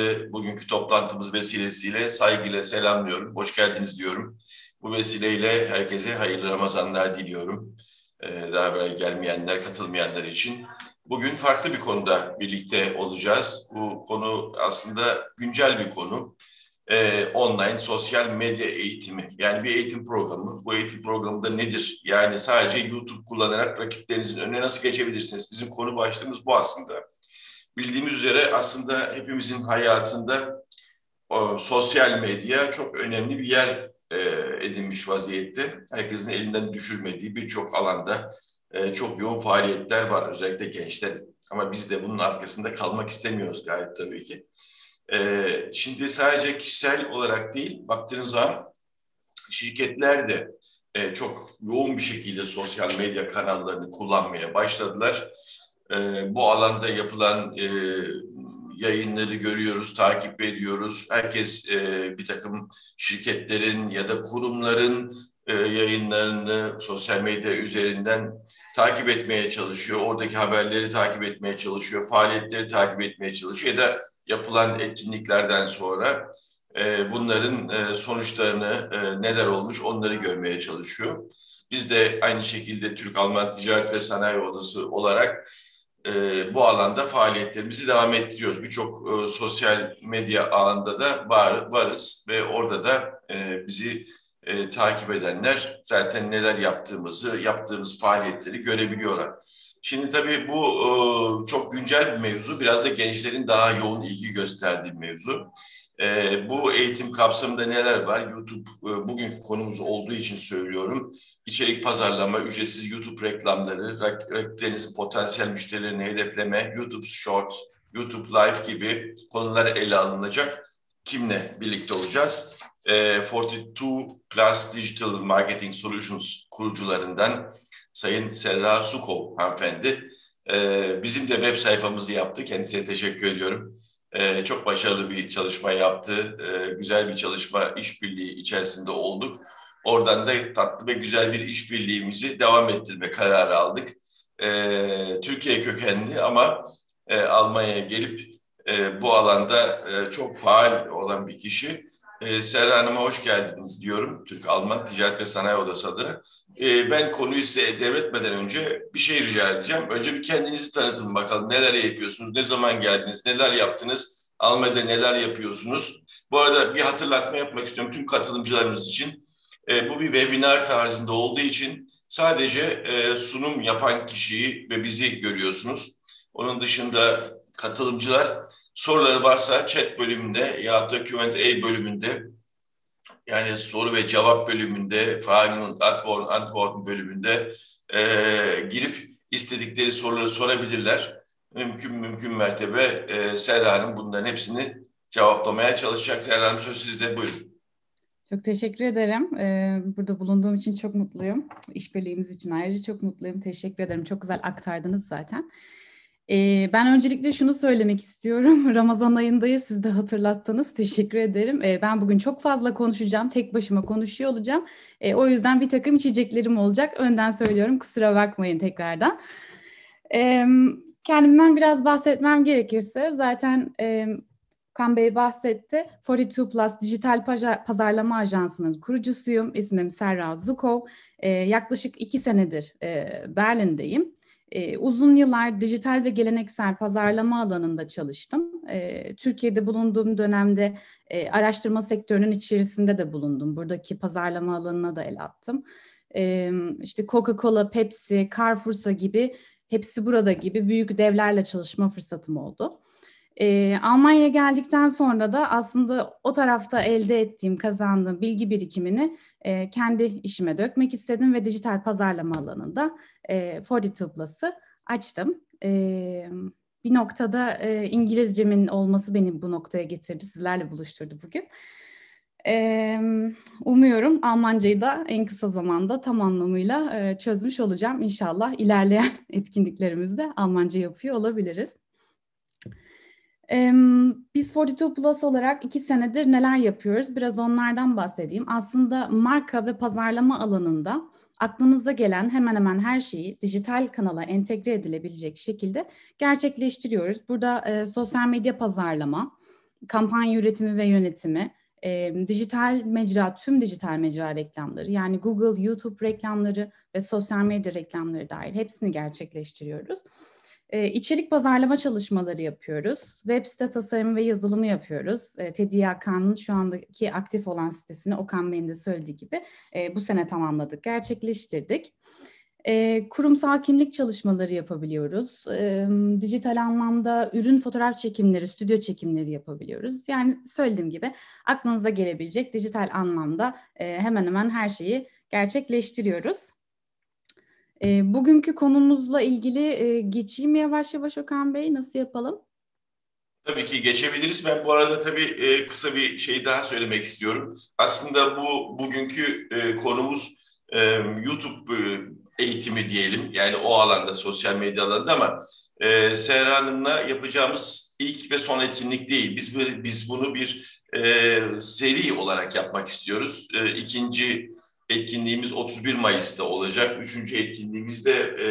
bugünkü toplantımız vesilesiyle saygıyla selamlıyorum. Hoş geldiniz diyorum. Bu vesileyle herkese hayırlı Ramazanlar diliyorum. Ee, daha böyle gelmeyenler, katılmayanlar için. Bugün farklı bir konuda birlikte olacağız. Bu konu aslında güncel bir konu. Ee, online sosyal medya eğitimi. Yani bir eğitim programı. Bu eğitim programı da nedir? Yani sadece YouTube kullanarak rakiplerinizin önüne nasıl geçebilirsiniz? Bizim konu başlığımız bu aslında bildiğimiz üzere aslında hepimizin hayatında o, sosyal medya çok önemli bir yer e, edinmiş vaziyette. Herkesin elinden düşürmediği birçok alanda e, çok yoğun faaliyetler var özellikle gençler. Ama biz de bunun arkasında kalmak istemiyoruz gayet tabii ki. E, şimdi sadece kişisel olarak değil, baktığınız zaman şirketler de e, çok yoğun bir şekilde sosyal medya kanallarını kullanmaya başladılar e, bu alanda yapılan e, yayınları görüyoruz, takip ediyoruz. Herkes e, bir takım şirketlerin ya da kurumların e, yayınlarını sosyal medya üzerinden takip etmeye çalışıyor. Oradaki haberleri takip etmeye çalışıyor, faaliyetleri takip etmeye çalışıyor ya da yapılan etkinliklerden sonra e, bunların e, sonuçlarını e, neler olmuş onları görmeye çalışıyor. Biz de aynı şekilde Türk-Alman Ticaret ve Sanayi Odası olarak e, bu alanda faaliyetlerimizi devam ettiriyoruz. Birçok e, sosyal medya alanda da var, varız ve orada da e, bizi e, takip edenler zaten neler yaptığımızı, yaptığımız faaliyetleri görebiliyorlar. Şimdi tabii bu e, çok güncel bir mevzu, biraz da gençlerin daha yoğun ilgi gösterdiği bir mevzu. E, bu eğitim kapsamında neler var? YouTube e, bugünkü konumuz olduğu için söylüyorum. İçerik pazarlama, ücretsiz YouTube reklamları, rakiplerinizin potansiyel müşterilerini hedefleme, YouTube Shorts, YouTube Live gibi konular ele alınacak. Kimle birlikte olacağız? E, 42 Plus Digital Marketing Solutions kurucularından Sayın Serra Sukov hanımefendi. E, bizim de web sayfamızı yaptı. Kendisine teşekkür ediyorum e, çok başarılı bir çalışma yaptı. E, güzel bir çalışma, işbirliği içerisinde olduk. Oradan da tatlı ve güzel bir işbirliğimizi devam ettirme kararı aldık. E, Türkiye kökenli ama e, Almanya'ya gelip e, bu alanda e, çok faal olan bir kişi. E, Serra Hanım'a hoş geldiniz diyorum. Türk-Alman Ticaret ve Sanayi Odası adına. E, ben konuyu size devretmeden önce bir şey rica edeceğim. Önce bir kendinizi tanıtın bakalım. Neler yapıyorsunuz, ne zaman geldiniz, neler yaptınız, Almanya'da neler yapıyorsunuz. Bu arada bir hatırlatma yapmak istiyorum tüm katılımcılarımız için. E, bu bir webinar tarzında olduğu için sadece e, sunum yapan kişiyi ve bizi görüyorsunuz. Onun dışında katılımcılar soruları varsa chat bölümünde ya da Q&A bölümünde yani soru ve cevap bölümünde, Antworten, Antworten bölümünde e, girip istedikleri soruları sorabilirler. Mümkün mümkün mertebe e, Serra Hanım bunların hepsini cevaplamaya çalışacak. Serra Hanım söz sizde buyurun. Çok teşekkür ederim. Ee, burada bulunduğum için çok mutluyum. İşbirliğimiz için ayrıca çok mutluyum. Teşekkür ederim. Çok güzel aktardınız zaten. Ee, ben öncelikle şunu söylemek istiyorum. Ramazan ayındayız. Siz de hatırlattınız. Teşekkür ederim. Ee, ben bugün çok fazla konuşacağım. Tek başıma konuşuyor olacağım. Ee, o yüzden bir takım içeceklerim olacak. Önden söylüyorum. Kusura bakmayın tekrardan. Ee, kendimden biraz bahsetmem gerekirse zaten e, Kan Bey bahsetti. 42 Plus Dijital Pazarlama Ajansı'nın kurucusuyum. İsmim Serra Zukov. Ee, yaklaşık iki senedir e, Berlin'deyim. E, uzun yıllar dijital ve geleneksel pazarlama alanında çalıştım. E, Türkiye'de bulunduğum dönemde e, araştırma sektörünün içerisinde de bulundum. Buradaki pazarlama alanına da el attım. E, işte Coca-Cola, Pepsi, Carrefour'sa gibi hepsi burada gibi büyük devlerle çalışma fırsatım oldu. E, Almanya'ya geldikten sonra da aslında o tarafta elde ettiğim, kazandığım bilgi birikimini e, kendi işime dökmek istedim ve dijital pazarlama alanında e, 42 Plus'ı açtım. E, bir noktada e, İngilizcemin olması beni bu noktaya getirdi, sizlerle buluşturdu bugün. E, umuyorum Almancayı da en kısa zamanda tam anlamıyla e, çözmüş olacağım. İnşallah ilerleyen etkinliklerimizde Almanca yapıyor olabiliriz. Biz 42 Plus olarak iki senedir neler yapıyoruz? Biraz onlardan bahsedeyim. Aslında marka ve pazarlama alanında aklınıza gelen hemen hemen her şeyi dijital kanala entegre edilebilecek şekilde gerçekleştiriyoruz. Burada e, sosyal medya pazarlama, kampanya üretimi ve yönetimi, e, dijital mecra, tüm dijital mecra reklamları yani Google, YouTube reklamları ve sosyal medya reklamları dahil hepsini gerçekleştiriyoruz. E, içerik pazarlama çalışmaları yapıyoruz. Web site tasarımı ve yazılımı yapıyoruz. E, TDYK'nın şu andaki aktif olan sitesini Okan Bey'in de söylediği gibi e, bu sene tamamladık, gerçekleştirdik. E, kurumsal kimlik çalışmaları yapabiliyoruz. Dijital anlamda ürün fotoğraf çekimleri, stüdyo çekimleri yapabiliyoruz. Yani söylediğim gibi aklınıza gelebilecek dijital anlamda e, hemen hemen her şeyi gerçekleştiriyoruz. E, bugünkü konumuzla ilgili e, geçeyim yavaş yavaş Okan Bey. Nasıl yapalım? Tabii ki geçebiliriz. Ben bu arada tabii e, kısa bir şey daha söylemek istiyorum. Aslında bu bugünkü e, konumuz e, YouTube e, eğitimi diyelim. Yani o alanda, sosyal medya alanında ama e, Serra Hanım'la yapacağımız ilk ve son etkinlik değil. Biz biz bunu bir e, seri olarak yapmak istiyoruz. E, ikinci etkinliğimiz 31 Mayıs'ta olacak. Üçüncü etkinliğimiz de e,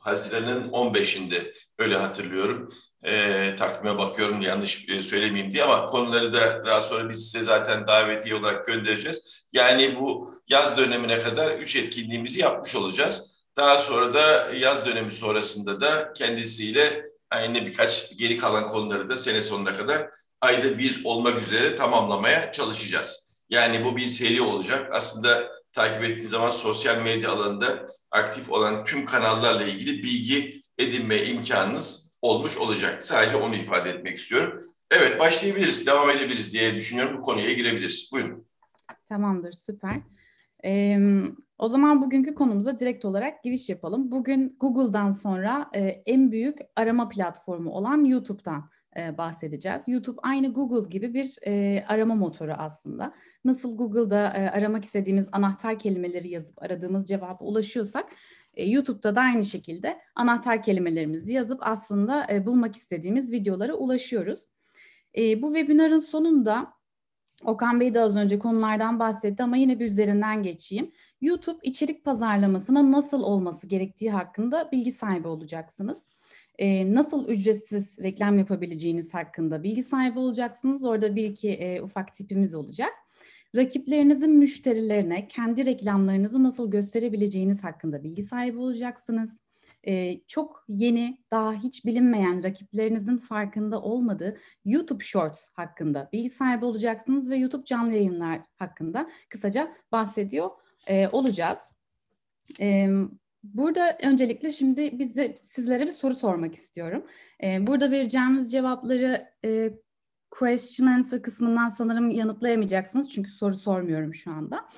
Haziran'ın 15'inde öyle hatırlıyorum. E, takvime bakıyorum yanlış e, söylemeyeyim diye ama konuları da daha sonra biz size zaten davetiye olarak göndereceğiz. Yani bu yaz dönemine kadar üç etkinliğimizi yapmış olacağız. Daha sonra da yaz dönemi sonrasında da kendisiyle aynı birkaç geri kalan konuları da sene sonuna kadar ayda bir olmak üzere tamamlamaya çalışacağız. Yani bu bir seri olacak. Aslında takip ettiğiniz zaman sosyal medya alanında aktif olan tüm kanallarla ilgili bilgi edinme imkanınız olmuş olacak. Sadece onu ifade etmek istiyorum. Evet başlayabiliriz, devam edebiliriz diye düşünüyorum. Bu konuya girebiliriz. Buyurun. Tamamdır, süper. Ee, o zaman bugünkü konumuza direkt olarak giriş yapalım. Bugün Google'dan sonra e, en büyük arama platformu olan YouTube'dan e, bahsedeceğiz. YouTube aynı Google gibi bir e, arama motoru aslında. Nasıl Google'da e, aramak istediğimiz anahtar kelimeleri yazıp aradığımız cevaba ulaşıyorsak, e, YouTube'da da aynı şekilde anahtar kelimelerimizi yazıp aslında e, bulmak istediğimiz videolara ulaşıyoruz. E, bu webinarın sonunda Okan Bey de az önce konulardan bahsetti ama yine bir üzerinden geçeyim. YouTube içerik pazarlamasına nasıl olması gerektiği hakkında bilgi sahibi olacaksınız e, nasıl ücretsiz reklam yapabileceğiniz hakkında bilgi sahibi olacaksınız. Orada bir iki e, ufak tipimiz olacak. Rakiplerinizin müşterilerine kendi reklamlarınızı nasıl gösterebileceğiniz hakkında bilgi sahibi olacaksınız. Ee, çok yeni, daha hiç bilinmeyen rakiplerinizin farkında olmadığı YouTube Shorts hakkında bilgi sahibi olacaksınız ve YouTube canlı yayınlar hakkında kısaca bahsediyor e, olacağız. E, Burada öncelikle şimdi bize sizlere bir soru sormak istiyorum. Ee, burada vereceğimiz cevapları e, question answer kısmından sanırım yanıtlayamayacaksınız çünkü soru sormuyorum şu anda.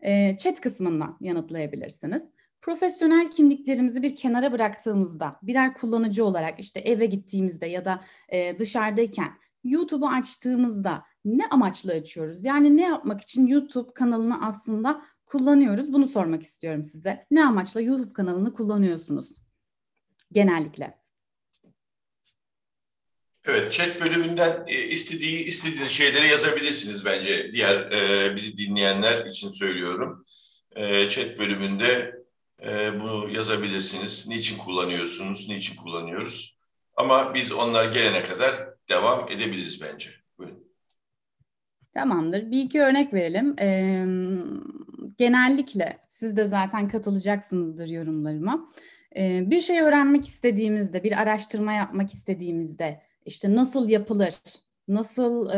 E, chat kısmından yanıtlayabilirsiniz. Profesyonel kimliklerimizi bir kenara bıraktığımızda birer kullanıcı olarak işte eve gittiğimizde ya da e, dışarıdayken YouTube'u açtığımızda ne amaçla açıyoruz? Yani ne yapmak için YouTube kanalını aslında kullanıyoruz? Bunu sormak istiyorum size. Ne amaçla YouTube kanalını kullanıyorsunuz genellikle? Evet, chat bölümünden e, istediği istediğiniz şeyleri yazabilirsiniz bence. Diğer e, bizi dinleyenler için söylüyorum. E, chat bölümünde e, bunu yazabilirsiniz. Niçin kullanıyorsunuz, niçin kullanıyoruz? Ama biz onlar gelene kadar devam edebiliriz bence. Buyurun. Tamamdır. Bir iki örnek verelim. Ee, genellikle siz de zaten katılacaksınızdır yorumlarıma. Ee, bir şey öğrenmek istediğimizde, bir araştırma yapmak istediğimizde işte nasıl yapılır, nasıl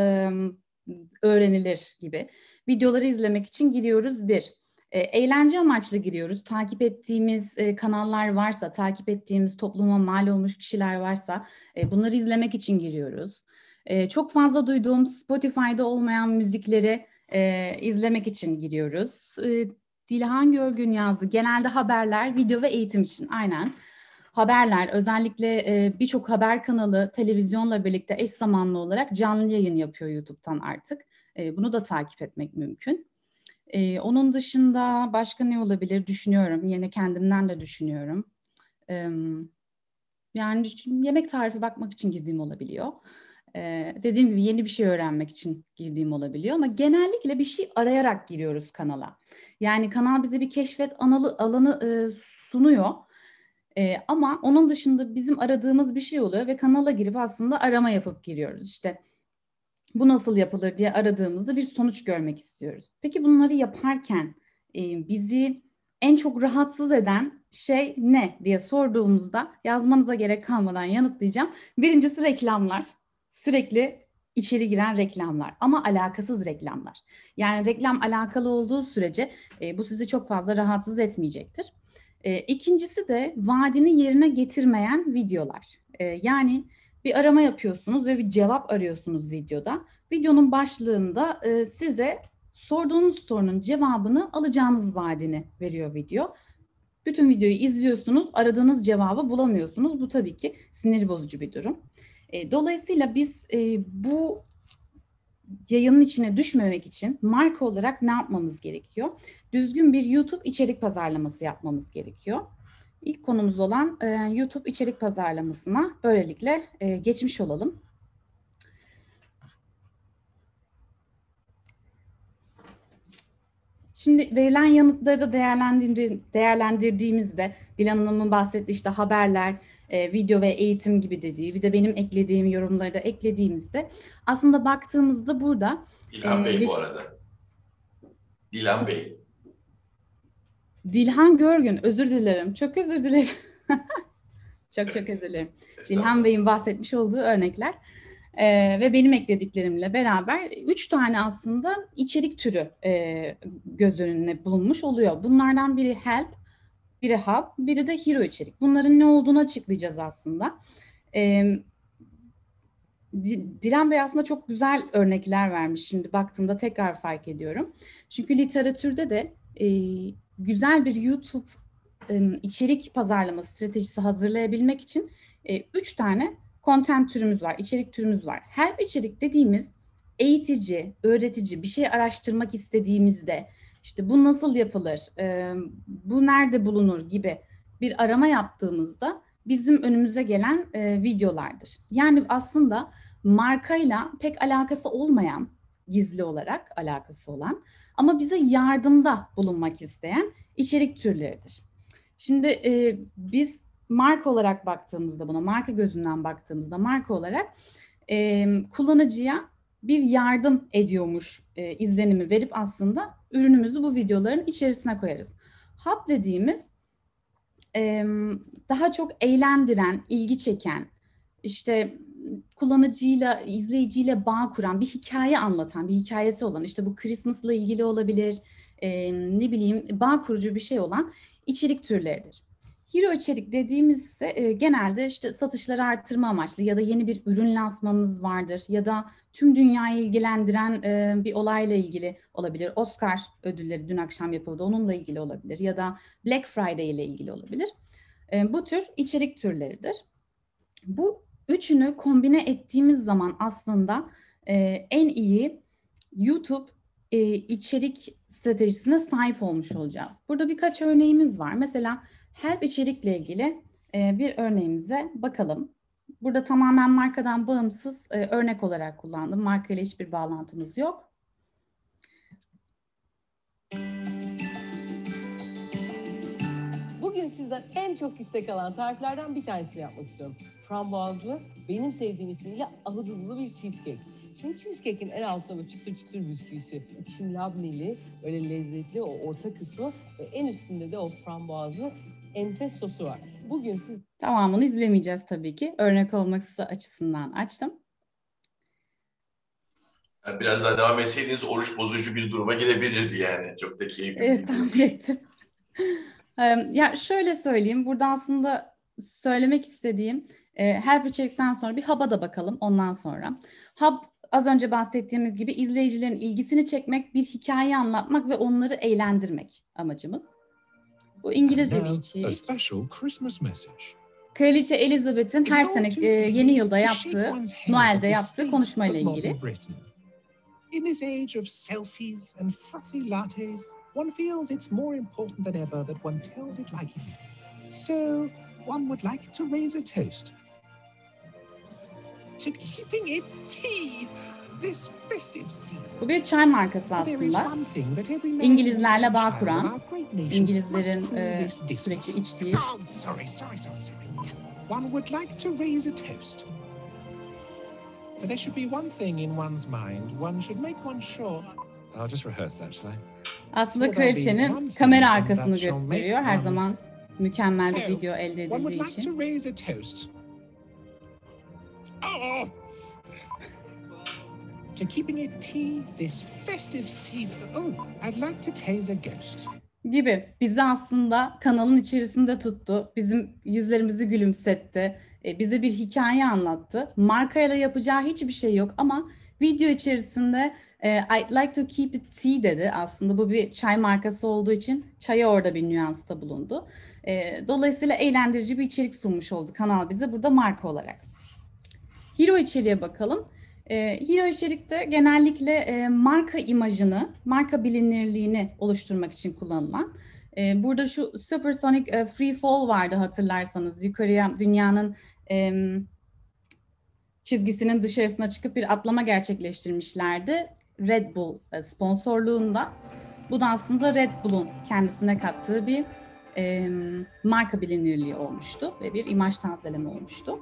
öğrenilir gibi videoları izlemek için gidiyoruz bir. E, eğlence amaçlı giriyoruz. Takip ettiğimiz e, kanallar varsa, takip ettiğimiz topluma mal olmuş kişiler varsa e, bunları izlemek için giriyoruz. E, çok fazla duyduğum Spotify'da olmayan müzikleri e, izlemek için giriyoruz. E, Dilhan Görgün yazdı. Genelde haberler, video ve eğitim için. Aynen. Haberler, özellikle e, birçok haber kanalı televizyonla birlikte eş zamanlı olarak canlı yayın yapıyor YouTube'dan artık. E, bunu da takip etmek mümkün. E, onun dışında başka ne olabilir düşünüyorum. Yine kendimden de düşünüyorum. E, yani yemek tarifi bakmak için girdiğim olabiliyor. Dediğim gibi yeni bir şey öğrenmek için girdiğim olabiliyor ama genellikle bir şey arayarak giriyoruz kanala. Yani kanal bize bir keşfet analı, alanı e, sunuyor. E, ama onun dışında bizim aradığımız bir şey oluyor ve kanala girip aslında arama yapıp giriyoruz. İşte bu nasıl yapılır diye aradığımızda bir sonuç görmek istiyoruz. Peki bunları yaparken e, bizi en çok rahatsız eden şey ne diye sorduğumuzda yazmanıza gerek kalmadan yanıtlayacağım. Birincisi reklamlar. Sürekli içeri giren reklamlar ama alakasız reklamlar. Yani reklam alakalı olduğu sürece e, bu sizi çok fazla rahatsız etmeyecektir. E, ikincisi de vaadini yerine getirmeyen videolar. E, yani bir arama yapıyorsunuz ve bir cevap arıyorsunuz videoda. Videonun başlığında e, size sorduğunuz sorunun cevabını alacağınız vaadini veriyor video. Bütün videoyu izliyorsunuz, aradığınız cevabı bulamıyorsunuz. Bu tabii ki sinir bozucu bir durum. E, dolayısıyla biz e, bu yayının içine düşmemek için marka olarak ne yapmamız gerekiyor? Düzgün bir YouTube içerik pazarlaması yapmamız gerekiyor. İlk konumuz olan e, YouTube içerik pazarlamasına böylelikle geçmiş olalım. Şimdi verilen yanıtları da değerlendirdiğimizde Dilan Hanım'ın bahsettiği işte haberler, e, video ve eğitim gibi dediği bir de benim eklediğim yorumları da eklediğimizde aslında baktığımızda burada Dilhan e, Bey bu arada. Dilan Bey. Dilhan Görgün özür dilerim. Çok özür dilerim. çok evet. çok özür dilerim. Dilhan Bey'in bahsetmiş olduğu örnekler. Ee, ve benim eklediklerimle beraber üç tane aslında içerik türü e, göz önüne bulunmuş oluyor. Bunlardan biri help, biri hub, biri de hero içerik. Bunların ne olduğunu açıklayacağız aslında. Ee, Dilan Bey aslında çok güzel örnekler vermiş şimdi baktığımda tekrar fark ediyorum. Çünkü literatürde de e, güzel bir YouTube e, içerik pazarlama stratejisi hazırlayabilmek için e, üç tane content türümüz var, içerik türümüz var. Help içerik dediğimiz eğitici, öğretici bir şey araştırmak istediğimizde işte bu nasıl yapılır, e, bu nerede bulunur gibi bir arama yaptığımızda bizim önümüze gelen e, videolardır. Yani aslında markayla pek alakası olmayan, gizli olarak alakası olan ama bize yardımda bulunmak isteyen içerik türleridir. Şimdi e, biz marka olarak baktığımızda buna, marka gözünden baktığımızda marka olarak e, kullanıcıya bir yardım ediyormuş e, izlenimi verip aslında ürünümüzü bu videoların içerisine koyarız. Hub dediğimiz daha çok eğlendiren, ilgi çeken, işte kullanıcıyla, izleyiciyle bağ kuran, bir hikaye anlatan, bir hikayesi olan, işte bu Christmas'la ilgili olabilir, ne bileyim bağ kurucu bir şey olan içerik türleridir. Hero içerik dediğimiz e, genelde işte satışları arttırma amaçlı ya da yeni bir ürün lansmanınız vardır ya da tüm dünyayı ilgilendiren e, bir olayla ilgili olabilir. Oscar ödülleri dün akşam yapıldı onunla ilgili olabilir ya da Black Friday ile ilgili olabilir. E, bu tür içerik türleridir. Bu üçünü kombine ettiğimiz zaman aslında e, en iyi YouTube e, içerik stratejisine sahip olmuş olacağız. Burada birkaç örneğimiz var. Mesela Help içerikle ilgili e, bir örneğimize bakalım. Burada tamamen markadan bağımsız e, örnek olarak kullandım. Marka ile hiçbir bağlantımız yok. Bugün sizden en çok istek alan tariflerden bir tanesini yapmak istiyorum. Frambuazlı, benim sevdiğim ismiyle ahududulu bir cheesecake. Şimdi cheesecake'in en altında çıtır çıtır bisküvisi, içi labneli, böyle lezzetli o orta kısmı ve en üstünde de o frambuazlı enfes sosu var. Bugün siz... Tamamını izlemeyeceğiz tabii ki. Örnek olması açısından açtım. biraz daha devam etseydiniz oruç bozucu bir duruma gidebilirdi yani. Çok da keyifli. Evet tahmin ettim. ya şöyle söyleyeyim. Burada aslında söylemek istediğim her bir içerikten sonra bir hub'a da bakalım ondan sonra. Hub az önce bahsettiğimiz gibi izleyicilerin ilgisini çekmek, bir hikaye anlatmak ve onları eğlendirmek amacımız. Bu İngilizce bir içerik. Kraliçe Elizabeth'in her sene e, yeni yılda yaptığı, Noel'de yaptığı konuşmayla ilgili. In this age of selfies and frothy lattes, one feels it's more important than ever that one tells it like it is. So, one would like to raise a toast. To keeping it tea bu bir çay markası aslında. İngilizlerle bağ kuran, İngilizlerin e, sürekli içtiği. But there should be one thing in one's mind one should make one sure. I'll just rehearse that, shall I? Aslında kraliçenin one kamera arkasını gösteriyor. Her one- zaman mükemmel bir video elde One would edildiği like için. To keeping it tea this festive season. Oh, I'd like to tase a ghost. gibi bizi aslında kanalın içerisinde tuttu. Bizim yüzlerimizi gülümsetti. e, bize bir hikaye anlattı. Markayla yapacağı hiçbir şey yok ama video içerisinde e, I'd like to keep it tea dedi. Aslında bu bir çay markası olduğu için çaya orada bir nüansta bulundu. E, dolayısıyla eğlendirici bir içerik sunmuş oldu kanal bize burada marka olarak. Hero içeriğe bakalım. E, Hero içerikte genellikle e, marka imajını, marka bilinirliğini oluşturmak için kullanılan. e, burada şu Supersonic e, Free Fall vardı hatırlarsanız. Yukarıya dünyanın e, çizgisinin dışarısına çıkıp bir atlama gerçekleştirmişlerdi. Red Bull e, sponsorluğunda. Bu da aslında Red Bull'un kendisine kattığı bir e, marka bilinirliği olmuştu ve bir imaj tazeleme olmuştu.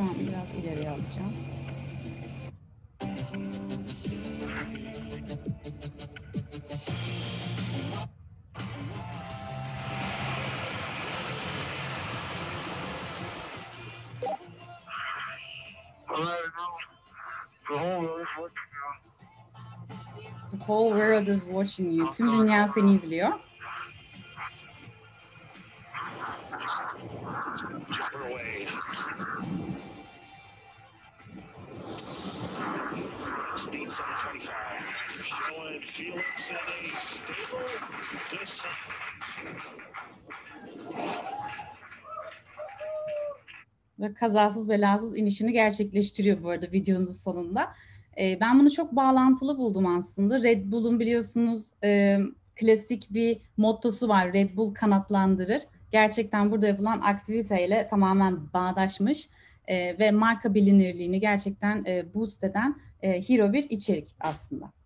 Tamam biraz ileriye alacağım. The whole world is watching you. Tüm dünya seni izliyor. Showing Felix in a stable descent. ve kazasız belasız inişini gerçekleştiriyor bu arada videonun sonunda. Ee, ben bunu çok bağlantılı buldum aslında. Red Bull'un biliyorsunuz e, klasik bir mottosu var. Red Bull kanatlandırır. Gerçekten burada yapılan aktiviteyle tamamen bağdaşmış e, ve marka bilinirliğini gerçekten e, boost eden e, hero bir içerik aslında.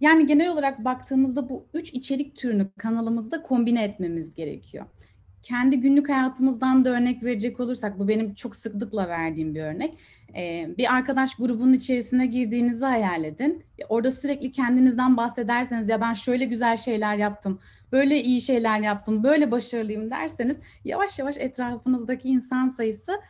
Yani genel olarak baktığımızda bu üç içerik türünü kanalımızda kombine etmemiz gerekiyor kendi günlük hayatımızdan da örnek verecek olursak, bu benim çok sıklıkla verdiğim bir örnek. Bir arkadaş grubunun içerisine girdiğinizi hayal edin. Orada sürekli kendinizden bahsederseniz ya ben şöyle güzel şeyler yaptım, böyle iyi şeyler yaptım, böyle başarılıyım derseniz yavaş yavaş etrafınızdaki insan sayısı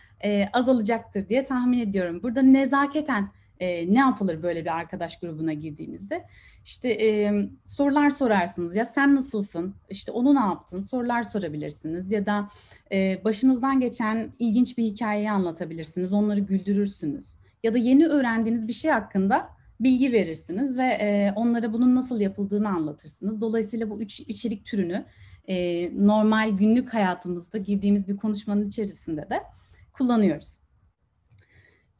azalacaktır diye tahmin ediyorum. Burada nezaketen e, ne yapılır böyle bir arkadaş grubuna girdiğinizde? İşte e, sorular sorarsınız. Ya sen nasılsın? İşte onu ne yaptın? Sorular sorabilirsiniz. Ya da e, başınızdan geçen ilginç bir hikayeyi anlatabilirsiniz. Onları güldürürsünüz. Ya da yeni öğrendiğiniz bir şey hakkında bilgi verirsiniz ve e, onlara bunun nasıl yapıldığını anlatırsınız. Dolayısıyla bu üç içerik türünü e, normal günlük hayatımızda girdiğimiz bir konuşmanın içerisinde de kullanıyoruz.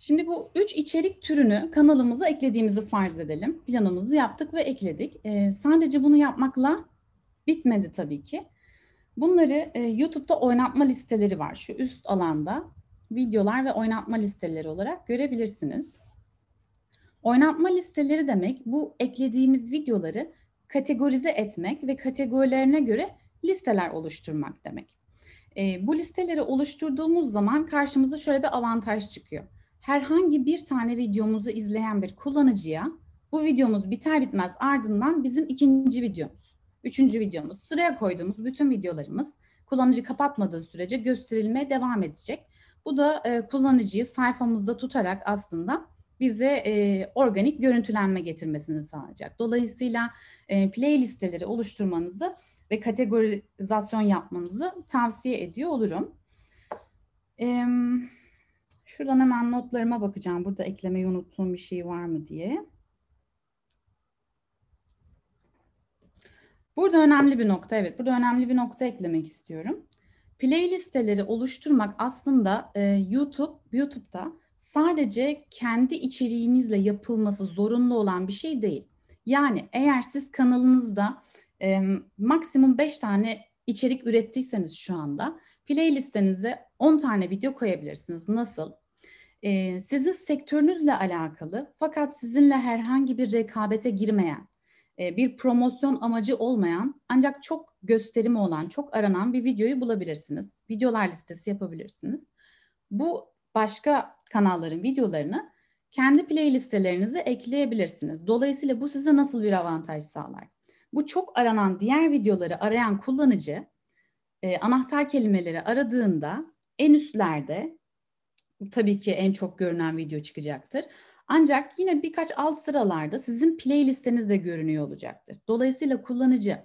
Şimdi bu üç içerik türünü kanalımıza eklediğimizi farz edelim. Planımızı yaptık ve ekledik. Ee, sadece bunu yapmakla bitmedi tabii ki. Bunları e, YouTube'da oynatma listeleri var. Şu üst alanda videolar ve oynatma listeleri olarak görebilirsiniz. Oynatma listeleri demek bu eklediğimiz videoları kategorize etmek ve kategorilerine göre listeler oluşturmak demek. E, bu listeleri oluşturduğumuz zaman karşımıza şöyle bir avantaj çıkıyor herhangi bir tane videomuzu izleyen bir kullanıcıya bu videomuz biter bitmez ardından bizim ikinci videomuz, üçüncü videomuz, sıraya koyduğumuz bütün videolarımız kullanıcı kapatmadığı sürece gösterilmeye devam edecek. Bu da e, kullanıcıyı sayfamızda tutarak aslında bize e, organik görüntülenme getirmesini sağlayacak. Dolayısıyla e, playlisteleri oluşturmanızı ve kategorizasyon yapmanızı tavsiye ediyor olurum. Eee Şuradan hemen notlarıma bakacağım. Burada eklemeyi unuttuğum bir şey var mı diye. Burada önemli bir nokta. Evet, burada önemli bir nokta eklemek istiyorum. Playlisteleri oluşturmak aslında e, YouTube, YouTube'da sadece kendi içeriğinizle yapılması zorunlu olan bir şey değil. Yani eğer siz kanalınızda e, maksimum 5 tane içerik ürettiyseniz şu anda playlistenize 10 tane video koyabilirsiniz. Nasıl? Ee, sizin sektörünüzle alakalı fakat sizinle herhangi bir rekabete girmeyen, e, bir promosyon amacı olmayan ancak çok gösterimi olan, çok aranan bir videoyu bulabilirsiniz. Videolar listesi yapabilirsiniz. Bu başka kanalların videolarını kendi playlistelerinize ekleyebilirsiniz. Dolayısıyla bu size nasıl bir avantaj sağlar? Bu çok aranan diğer videoları arayan kullanıcı e, anahtar kelimeleri aradığında en üstlerde tabii ki en çok görünen video çıkacaktır. Ancak yine birkaç alt sıralarda sizin playlisteniz de görünüyor olacaktır. Dolayısıyla kullanıcı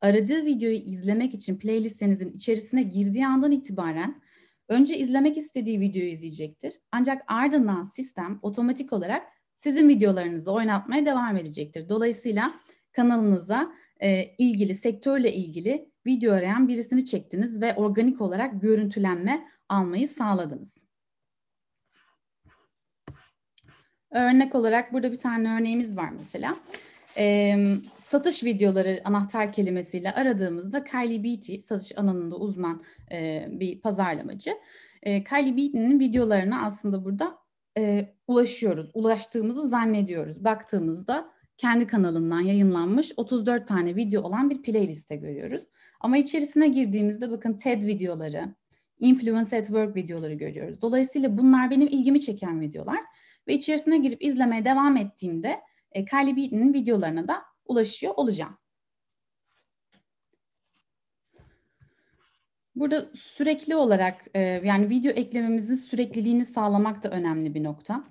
aradığı videoyu izlemek için playlistenizin içerisine girdiği andan itibaren önce izlemek istediği videoyu izleyecektir. Ancak ardından sistem otomatik olarak sizin videolarınızı oynatmaya devam edecektir. Dolayısıyla kanalınıza e, ilgili, sektörle ilgili video arayan birisini çektiniz ve organik olarak görüntülenme almayı sağladınız. Örnek olarak burada bir tane örneğimiz var mesela. E, satış videoları anahtar kelimesiyle aradığımızda Kylie Beatty, satış alanında uzman e, bir pazarlamacı. E, Kylie Beatty'nin videolarına aslında burada e, ulaşıyoruz, ulaştığımızı zannediyoruz. Baktığımızda kendi kanalından yayınlanmış 34 tane video olan bir playliste görüyoruz. Ama içerisine girdiğimizde bakın TED videoları, Influence at Work videoları görüyoruz. Dolayısıyla bunlar benim ilgimi çeken videolar ve içerisine girip izlemeye devam ettiğimde e, Kylie Beaton'un videolarına da ulaşıyor olacağım. Burada sürekli olarak e, yani video eklememizin sürekliliğini sağlamak da önemli bir nokta.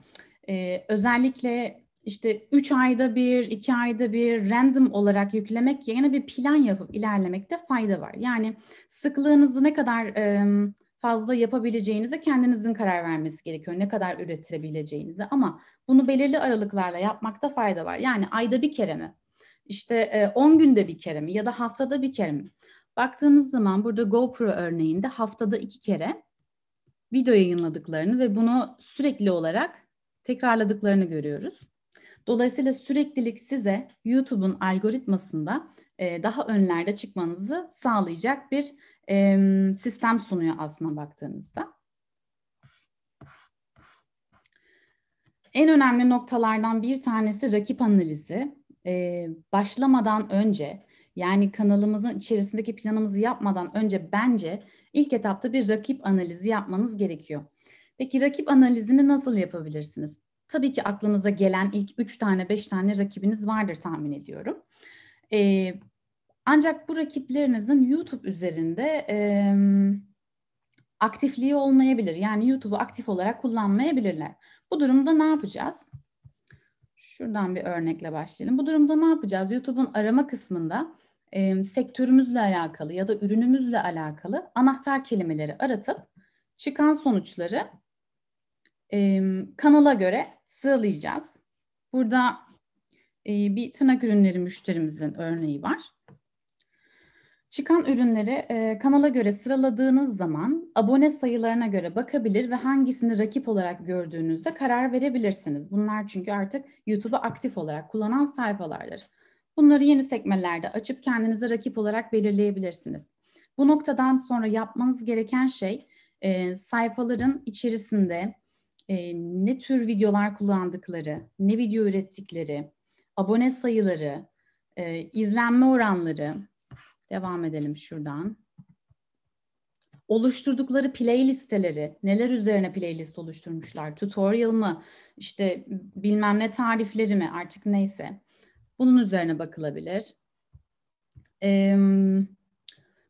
E, özellikle işte 3 ayda bir, 2 ayda bir random olarak yüklemek yerine bir plan yapıp ilerlemekte fayda var. Yani sıklığınızı ne kadar e, fazla yapabileceğinize kendinizin karar vermesi gerekiyor. Ne kadar üretebileceğinize ama bunu belirli aralıklarla yapmakta fayda var. Yani ayda bir kere mi? İşte 10 günde bir kere mi? Ya da haftada bir kere mi? Baktığınız zaman burada GoPro örneğinde haftada iki kere video yayınladıklarını ve bunu sürekli olarak tekrarladıklarını görüyoruz. Dolayısıyla süreklilik size YouTube'un algoritmasında e, daha önlerde çıkmanızı sağlayacak bir e, sistem sunuyor aslına baktığınızda. En önemli noktalardan bir tanesi rakip analizi. E, başlamadan önce yani kanalımızın içerisindeki planımızı yapmadan önce bence ilk etapta bir rakip analizi yapmanız gerekiyor. Peki rakip analizini nasıl yapabilirsiniz? Tabii ki aklınıza gelen ilk üç tane, beş tane rakibiniz vardır tahmin ediyorum. Ee, ancak bu rakiplerinizin YouTube üzerinde e, aktifliği olmayabilir. Yani YouTube'u aktif olarak kullanmayabilirler. Bu durumda ne yapacağız? Şuradan bir örnekle başlayalım. Bu durumda ne yapacağız? YouTube'un arama kısmında e, sektörümüzle alakalı ya da ürünümüzle alakalı anahtar kelimeleri aratıp çıkan sonuçları e, kanala göre sıralayacağız. Burada e, bir tırnak ürünleri müşterimizin örneği var. Çıkan ürünleri e, kanala göre sıraladığınız zaman abone sayılarına göre bakabilir ve hangisini rakip olarak gördüğünüzde karar verebilirsiniz. Bunlar çünkü artık YouTube'u aktif olarak kullanan sayfalardır. Bunları yeni sekmelerde açıp kendinize rakip olarak belirleyebilirsiniz. Bu noktadan sonra yapmanız gereken şey e, sayfaların içerisinde e, ne tür videolar kullandıkları, ne video ürettikleri, abone sayıları, e, izlenme oranları, devam edelim şuradan. Oluşturdukları playlisteleri, neler üzerine playlist oluşturmuşlar, tutorial mı, işte bilmem ne tarifleri mi artık neyse. Bunun üzerine bakılabilir. Ee,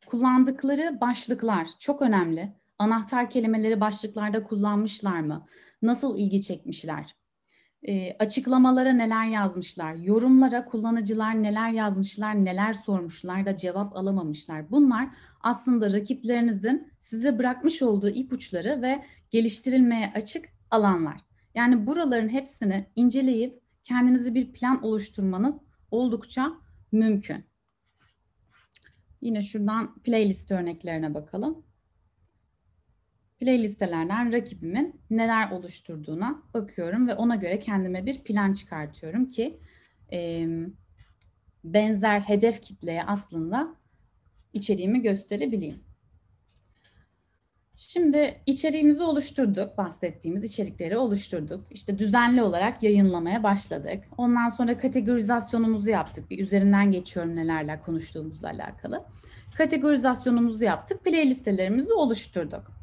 kullandıkları başlıklar çok önemli. Anahtar kelimeleri başlıklarda kullanmışlar mı? Nasıl ilgi çekmişler? E, açıklamalara neler yazmışlar? Yorumlara kullanıcılar neler yazmışlar, neler sormuşlar da cevap alamamışlar. Bunlar aslında rakiplerinizin size bırakmış olduğu ipuçları ve geliştirilmeye açık alanlar. Yani buraların hepsini inceleyip kendinize bir plan oluşturmanız oldukça mümkün. Yine şuradan playlist örneklerine bakalım playlistelerden rakibimin neler oluşturduğuna bakıyorum ve ona göre kendime bir plan çıkartıyorum ki e, benzer hedef kitleye aslında içeriğimi gösterebileyim. Şimdi içeriğimizi oluşturduk, bahsettiğimiz içerikleri oluşturduk. İşte düzenli olarak yayınlamaya başladık. Ondan sonra kategorizasyonumuzu yaptık. Bir üzerinden geçiyorum nelerle konuştuğumuzla alakalı. Kategorizasyonumuzu yaptık, playlistelerimizi oluşturduk.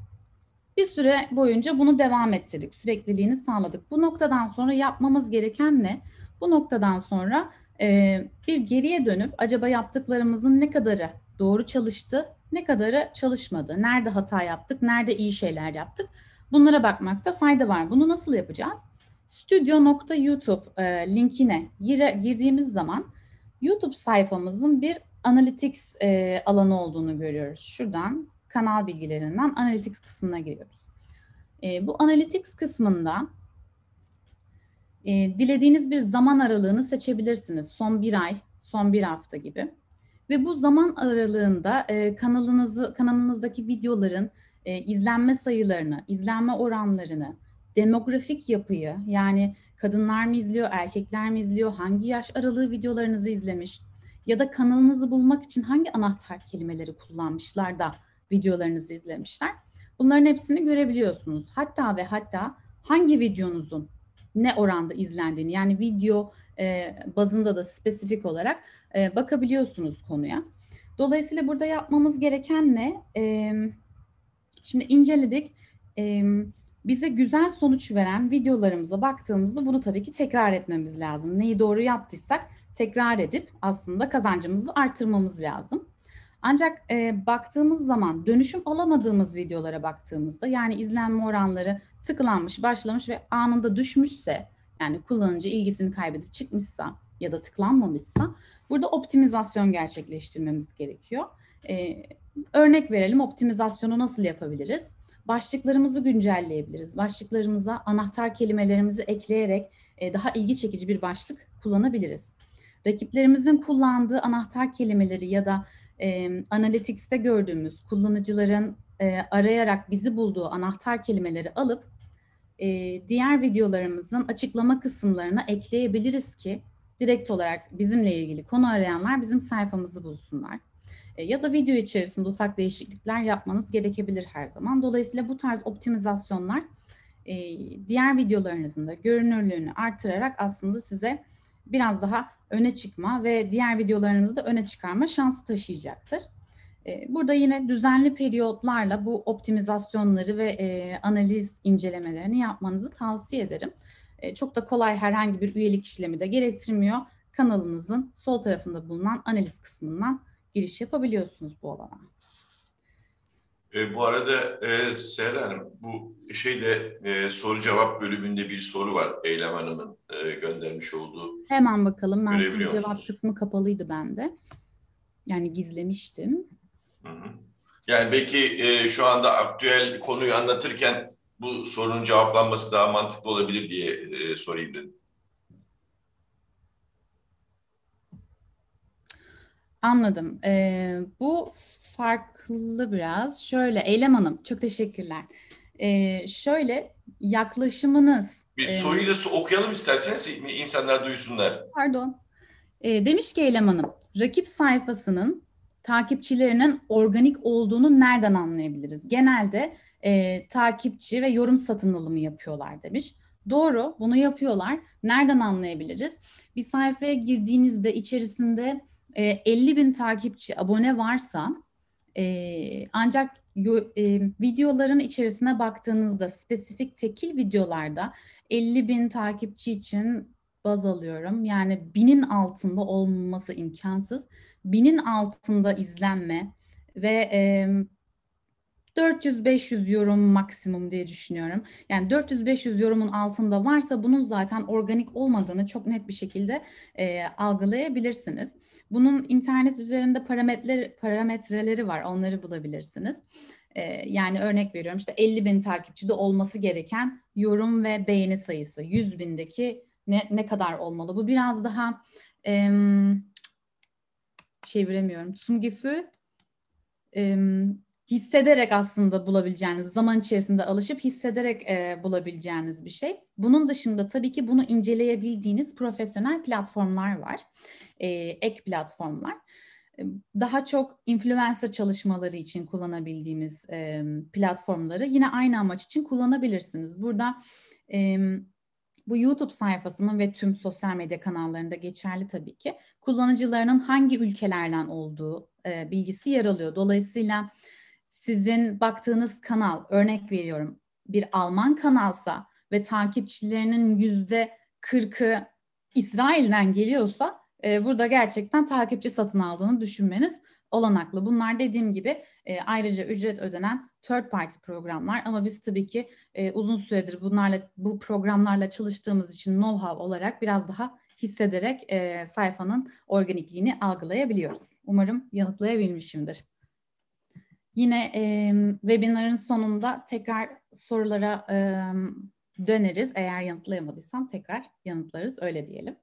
Bir süre boyunca bunu devam ettirdik, sürekliliğini sağladık. Bu noktadan sonra yapmamız gereken ne? Bu noktadan sonra e, bir geriye dönüp acaba yaptıklarımızın ne kadarı doğru çalıştı, ne kadarı çalışmadı, nerede hata yaptık, nerede iyi şeyler yaptık. Bunlara bakmakta fayda var. Bunu nasıl yapacağız? Studio.youtube e, linkine gire, girdiğimiz zaman YouTube sayfamızın bir analytics e, alanı olduğunu görüyoruz. Şuradan kanal bilgilerinden analytics kısmına giriyoruz. E, bu analytics kısmında e, dilediğiniz bir zaman aralığını seçebilirsiniz. Son bir ay, son bir hafta gibi. Ve bu zaman aralığında e, kanalınızı kanalınızdaki videoların e, izlenme sayılarını, izlenme oranlarını, demografik yapıyı yani kadınlar mı izliyor, erkekler mi izliyor, hangi yaş aralığı videolarınızı izlemiş ya da kanalınızı bulmak için hangi anahtar kelimeleri kullanmışlar da videolarınızı izlemişler. Bunların hepsini görebiliyorsunuz. Hatta ve hatta hangi videonuzun ne oranda izlendiğini yani video e, bazında da spesifik olarak e, bakabiliyorsunuz konuya. Dolayısıyla burada yapmamız gereken ne? E, şimdi inceledik. E, bize güzel sonuç veren videolarımıza baktığımızda bunu tabii ki tekrar etmemiz lazım. Neyi doğru yaptıysak tekrar edip aslında kazancımızı artırmamız lazım. Ancak e, baktığımız zaman dönüşüm alamadığımız videolara baktığımızda yani izlenme oranları tıklanmış, başlamış ve anında düşmüşse yani kullanıcı ilgisini kaybedip çıkmışsa ya da tıklanmamışsa burada optimizasyon gerçekleştirmemiz gerekiyor. Ee, örnek verelim optimizasyonu nasıl yapabiliriz? Başlıklarımızı güncelleyebiliriz. Başlıklarımıza anahtar kelimelerimizi ekleyerek e, daha ilgi çekici bir başlık kullanabiliriz. Rakiplerimizin kullandığı anahtar kelimeleri ya da e, Analytics'te gördüğümüz kullanıcıların e, arayarak bizi bulduğu anahtar kelimeleri alıp e, diğer videolarımızın açıklama kısımlarına ekleyebiliriz ki direkt olarak bizimle ilgili konu arayanlar bizim sayfamızı bulsunlar. E, ya da video içerisinde ufak değişiklikler yapmanız gerekebilir her zaman. Dolayısıyla bu tarz optimizasyonlar e, diğer videolarınızın da görünürlüğünü artırarak aslında size biraz daha öne çıkma ve diğer videolarınızı da öne çıkarma şansı taşıyacaktır. Ee, burada yine düzenli periyotlarla bu optimizasyonları ve e, analiz incelemelerini yapmanızı tavsiye ederim. E, çok da kolay herhangi bir üyelik işlemi de gerektirmiyor. Kanalınızın sol tarafında bulunan analiz kısmından giriş yapabiliyorsunuz bu alana. E, bu arada e, Seher Hanım, bu şeyde e, soru cevap bölümünde bir soru var Eylem Hanım'ın e, göndermiş olduğu. Hemen bakalım. Ben soru cevap kısmı kapalıydı bende. Yani gizlemiştim. Yani belki e, şu anda aktüel konuyu anlatırken bu sorunun cevaplanması daha mantıklı olabilir diye e, sorayım dedim. Anladım. Ee, bu farklı biraz. Şöyle Eylem Hanım, çok teşekkürler. Ee, şöyle yaklaşımınız. Bir e, soruyu da okuyalım isterseniz insanlar duysunlar. Pardon. Ee, demiş ki Eylem Hanım, rakip sayfasının takipçilerinin organik olduğunu nereden anlayabiliriz? Genelde e, takipçi ve yorum satın alımı yapıyorlar demiş. Doğru, bunu yapıyorlar. Nereden anlayabiliriz? Bir sayfaya girdiğinizde içerisinde e, 50 bin takipçi, abone varsa e, ancak e, videoların içerisine baktığınızda spesifik tekil videolarda 50 bin takipçi için baz alıyorum. Yani binin altında olması imkansız. Binin altında izlenme ve e, 400-500 yorum maksimum diye düşünüyorum. Yani 400-500 yorumun altında varsa bunun zaten organik olmadığını çok net bir şekilde e, algılayabilirsiniz. Bunun internet üzerinde parametreleri, parametreleri var. Onları bulabilirsiniz. E, yani örnek veriyorum işte 50 bin takipçide olması gereken yorum ve beğeni sayısı. 100 bindeki ne, ne kadar olmalı? Bu biraz daha e, çeviremiyorum. E, hissederek aslında bulabileceğiniz, zaman içerisinde alışıp hissederek e, bulabileceğiniz bir şey. Bunun dışında tabii ki bunu inceleyebildiğiniz profesyonel platformlar var, e, ek platformlar. daha çok influencer çalışmaları için kullanabildiğimiz e, platformları yine aynı amaç için kullanabilirsiniz. Burada e, bu YouTube sayfasının ve tüm sosyal medya kanallarında geçerli tabii ki kullanıcılarının hangi ülkelerden olduğu e, bilgisi yer alıyor. Dolayısıyla sizin baktığınız kanal, örnek veriyorum, bir Alman kanalsa ve takipçilerinin yüzde kırkı İsrail'den geliyorsa e, burada gerçekten takipçi satın aldığını düşünmeniz olanaklı. Bunlar dediğim gibi e, ayrıca ücret ödenen third party programlar ama biz tabii ki e, uzun süredir bunlarla bu programlarla çalıştığımız için know-how olarak biraz daha hissederek e, sayfanın organikliğini algılayabiliyoruz. Umarım yanıtlayabilmişimdir. Yine e, webinarın sonunda tekrar sorulara e, döneriz. Eğer yanıtlayamadıysam tekrar yanıtlarız. Öyle diyelim.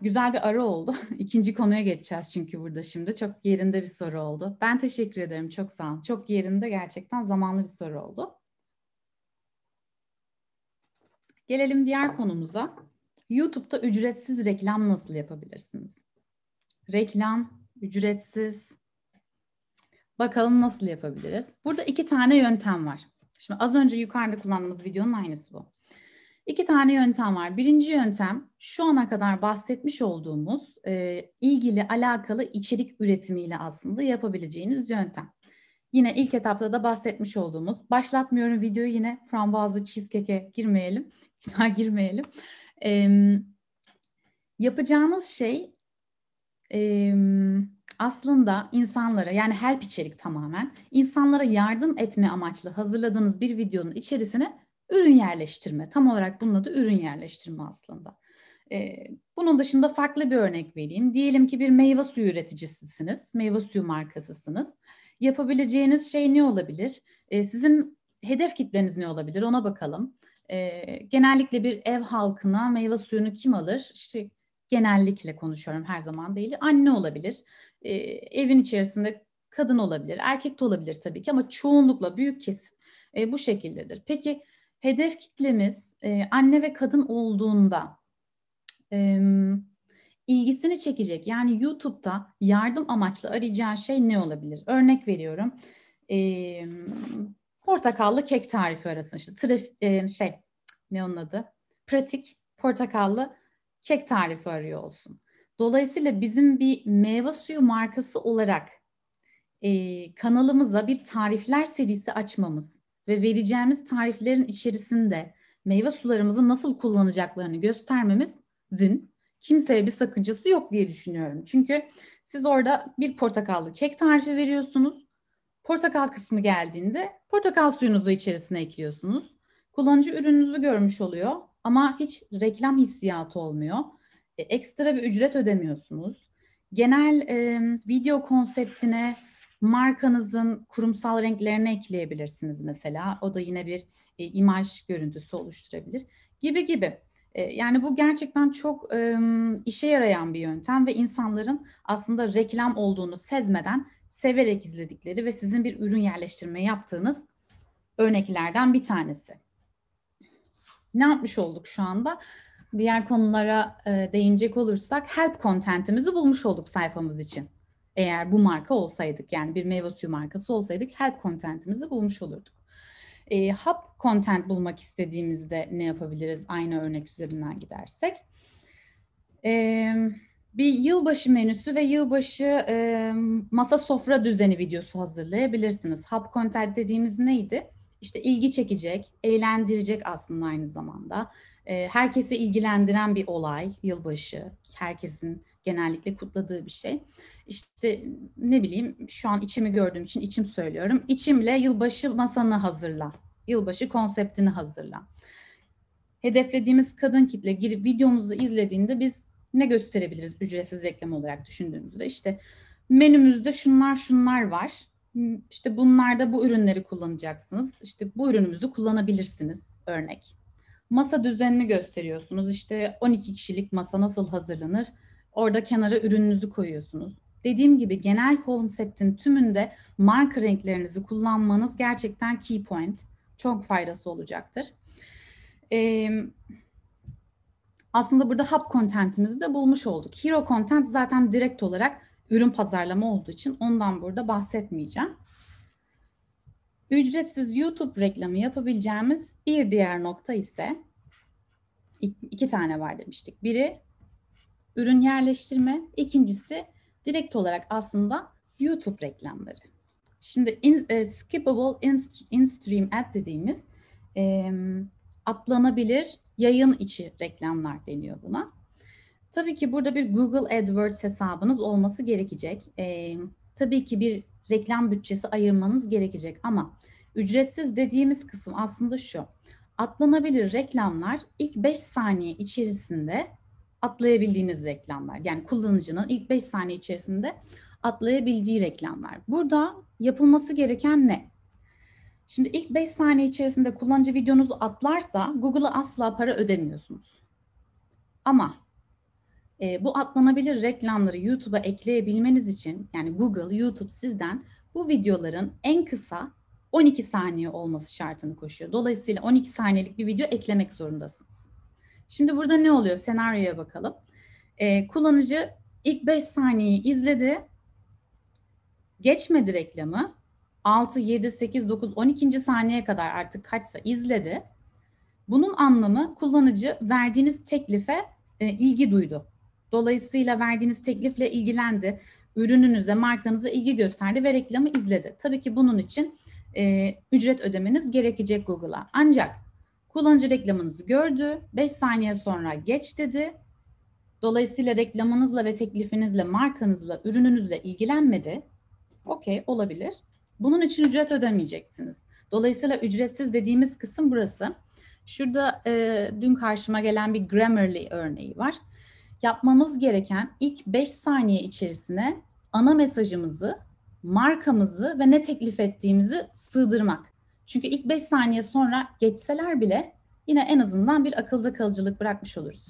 Güzel bir ara oldu. İkinci konuya geçeceğiz çünkü burada şimdi. Çok yerinde bir soru oldu. Ben teşekkür ederim. Çok sağ olun. Çok yerinde gerçekten zamanlı bir soru oldu. Gelelim diğer konumuza. YouTube'da ücretsiz reklam nasıl yapabilirsiniz? Reklam ücretsiz. Bakalım nasıl yapabiliriz? Burada iki tane yöntem var. Şimdi az önce yukarıda kullandığımız videonun aynısı bu. İki tane yöntem var. Birinci yöntem şu ana kadar bahsetmiş olduğumuz e, ilgili alakalı içerik üretimiyle aslında yapabileceğiniz yöntem. Yine ilk etapta da bahsetmiş olduğumuz, başlatmıyorum videoyu yine frambuazlı cheesecake'e girmeyelim, daha girmeyelim. E, yapacağınız şey e, aslında insanlara yani help içerik tamamen insanlara yardım etme amaçlı hazırladığınız bir videonun içerisine ürün yerleştirme. Tam olarak bunun adı ürün yerleştirme aslında. Ee, bunun dışında farklı bir örnek vereyim. Diyelim ki bir meyve suyu üreticisisiniz, meyve suyu markasısınız. Yapabileceğiniz şey ne olabilir? Ee, sizin hedef kitleniz ne olabilir ona bakalım. Ee, genellikle bir ev halkına meyve suyunu kim alır? İşte genellikle konuşuyorum her zaman değil. Anne olabilir, ee, evin içerisinde kadın olabilir, erkek de olabilir tabii ki ama çoğunlukla büyük kesim e, bu şekildedir. Peki hedef kitlemiz e, anne ve kadın olduğunda e, ilgisini çekecek yani YouTube'da yardım amaçlı arayacağı şey ne olabilir? Örnek veriyorum. E, portakallı kek tarifi arasında işte traf, e, şey ne onun adı? Pratik portakallı kek tarifi arıyor olsun. Dolayısıyla bizim bir meyve suyu markası olarak e, kanalımıza bir tarifler serisi açmamız ve vereceğimiz tariflerin içerisinde meyve sularımızı nasıl kullanacaklarını göstermemizin kimseye bir sakıncası yok diye düşünüyorum. Çünkü siz orada bir portakallı kek tarifi veriyorsunuz. Portakal kısmı geldiğinde portakal suyunuzu içerisine ekliyorsunuz. Kullanıcı ürününüzü görmüş oluyor ama hiç reklam hissiyatı olmuyor. E, ekstra bir ücret ödemiyorsunuz. Genel e, video konseptine markanızın kurumsal renklerini ekleyebilirsiniz mesela. O da yine bir e, imaj görüntüsü oluşturabilir gibi gibi. E, yani bu gerçekten çok e, işe yarayan bir yöntem ve insanların aslında reklam olduğunu sezmeden severek izledikleri ve sizin bir ürün yerleştirme yaptığınız örneklerden bir tanesi. Ne yapmış olduk şu anda? Diğer konulara e, değinecek olursak help content'imizi bulmuş olduk sayfamız için. Eğer bu marka olsaydık yani bir meyve suyu markası olsaydık help content'imizi bulmuş olurduk. E, hub content bulmak istediğimizde ne yapabiliriz aynı örnek üzerinden gidersek? E, bir yılbaşı menüsü ve yılbaşı e, masa sofra düzeni videosu hazırlayabilirsiniz. Hub content dediğimiz neydi? İşte ilgi çekecek, eğlendirecek aslında aynı zamanda. E, herkesi ilgilendiren bir olay, yılbaşı. Herkesin genellikle kutladığı bir şey. İşte ne bileyim şu an içimi gördüğüm için içim söylüyorum. İçimle yılbaşı masanı hazırla. Yılbaşı konseptini hazırla. Hedeflediğimiz kadın kitle girip videomuzu izlediğinde biz ne gösterebiliriz ücretsiz reklam olarak düşündüğümüzde? İşte menümüzde şunlar şunlar var. İşte bunlarda bu ürünleri kullanacaksınız. İşte bu ürünümüzü kullanabilirsiniz örnek. Masa düzenini gösteriyorsunuz. İşte 12 kişilik masa nasıl hazırlanır? Orada kenara ürününüzü koyuyorsunuz. Dediğim gibi genel konseptin tümünde marka renklerinizi kullanmanız gerçekten key point. Çok faydası olacaktır. Ee, aslında burada hub content'imizi de bulmuş olduk. Hero content zaten direkt olarak ürün pazarlama olduğu için ondan burada bahsetmeyeceğim. Ücretsiz YouTube reklamı yapabileceğimiz bir diğer nokta ise iki tane var demiştik. Biri ürün yerleştirme, ikincisi direkt olarak aslında YouTube reklamları. Şimdi in, e, skippable in-stream ad dediğimiz e, atlanabilir yayın içi reklamlar deniyor buna. Tabii ki burada bir Google AdWords hesabınız olması gerekecek. E, tabii ki bir reklam bütçesi ayırmanız gerekecek ama ücretsiz dediğimiz kısım aslında şu. Atlanabilir reklamlar ilk 5 saniye içerisinde atlayabildiğiniz reklamlar. Yani kullanıcının ilk 5 saniye içerisinde atlayabildiği reklamlar. Burada yapılması gereken ne? Şimdi ilk 5 saniye içerisinde kullanıcı videonuzu atlarsa Google'a asla para ödemiyorsunuz. Ama e, bu atlanabilir reklamları YouTube'a ekleyebilmeniz için yani Google, YouTube sizden bu videoların en kısa 12 saniye olması şartını koşuyor. Dolayısıyla 12 saniyelik bir video eklemek zorundasınız. Şimdi burada ne oluyor? Senaryoya bakalım. E, kullanıcı ilk 5 saniyeyi izledi. Geçmedi reklamı. 6, 7, 8, 9, 12. saniyeye kadar artık kaçsa izledi. Bunun anlamı kullanıcı verdiğiniz teklife e, ilgi duydu. Dolayısıyla verdiğiniz teklifle ilgilendi. Ürününüze, markanıza ilgi gösterdi ve reklamı izledi. Tabii ki bunun için e, ücret ödemeniz gerekecek Google'a. Ancak kullanıcı reklamınızı gördü, 5 saniye sonra geç dedi. Dolayısıyla reklamınızla ve teklifinizle, markanızla, ürününüzle ilgilenmedi. Okey, olabilir. Bunun için ücret ödemeyeceksiniz. Dolayısıyla ücretsiz dediğimiz kısım burası. Şurada e, dün karşıma gelen bir Grammarly örneği var. Yapmamız gereken ilk 5 saniye içerisine ana mesajımızı, markamızı ve ne teklif ettiğimizi sığdırmak. Çünkü ilk 5 saniye sonra geçseler bile yine en azından bir akılda kalıcılık bırakmış oluruz.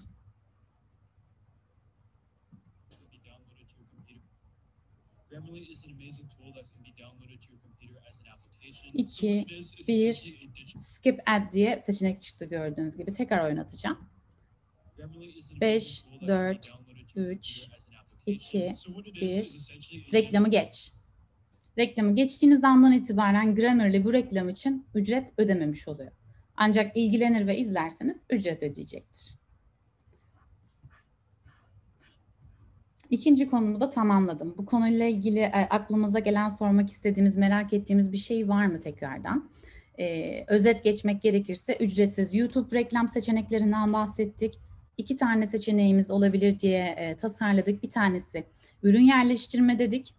İki, bir, skip ad diye seçenek çıktı gördüğünüz gibi. Tekrar oynatacağım. 5, 4, 3, 2, 1. Reklamı geç. Reklamı geçtiğiniz andan itibaren Grammarly bu reklam için ücret ödememiş oluyor. Ancak ilgilenir ve izlerseniz ücret ödeyecektir. İkinci konumu da tamamladım. Bu konuyla ilgili e, aklımıza gelen sormak istediğimiz, merak ettiğimiz bir şey var mı tekrardan? Ee, özet geçmek gerekirse ücretsiz YouTube reklam seçeneklerinden bahsettik. İki tane seçeneğimiz olabilir diye e, tasarladık. Bir tanesi ürün yerleştirme dedik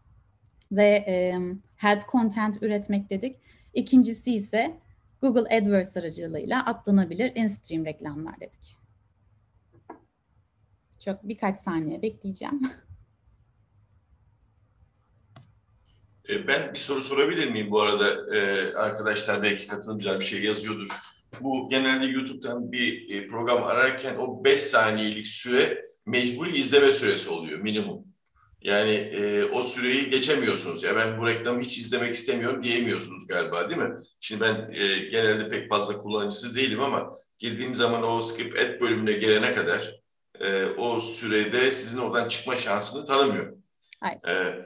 ve e, help content üretmek dedik. İkincisi ise Google AdWords aracılığıyla atlanabilir in-stream reklamlar dedik. Çok birkaç saniye bekleyeceğim. E, ben bir soru sorabilir miyim bu arada? Ee, arkadaşlar belki katılımcılar bir şey yazıyordur. Bu genelde YouTube'dan bir e, program ararken o 5 saniyelik süre mecburi izleme süresi oluyor minimum. Yani e, o süreyi geçemiyorsunuz. Ya ben bu reklamı hiç izlemek istemiyorum diyemiyorsunuz galiba değil mi? Şimdi ben e, genelde pek fazla kullanıcısı değilim ama girdiğim zaman o skip et bölümüne gelene kadar e, o sürede sizin oradan çıkma şansını tanımıyor. E,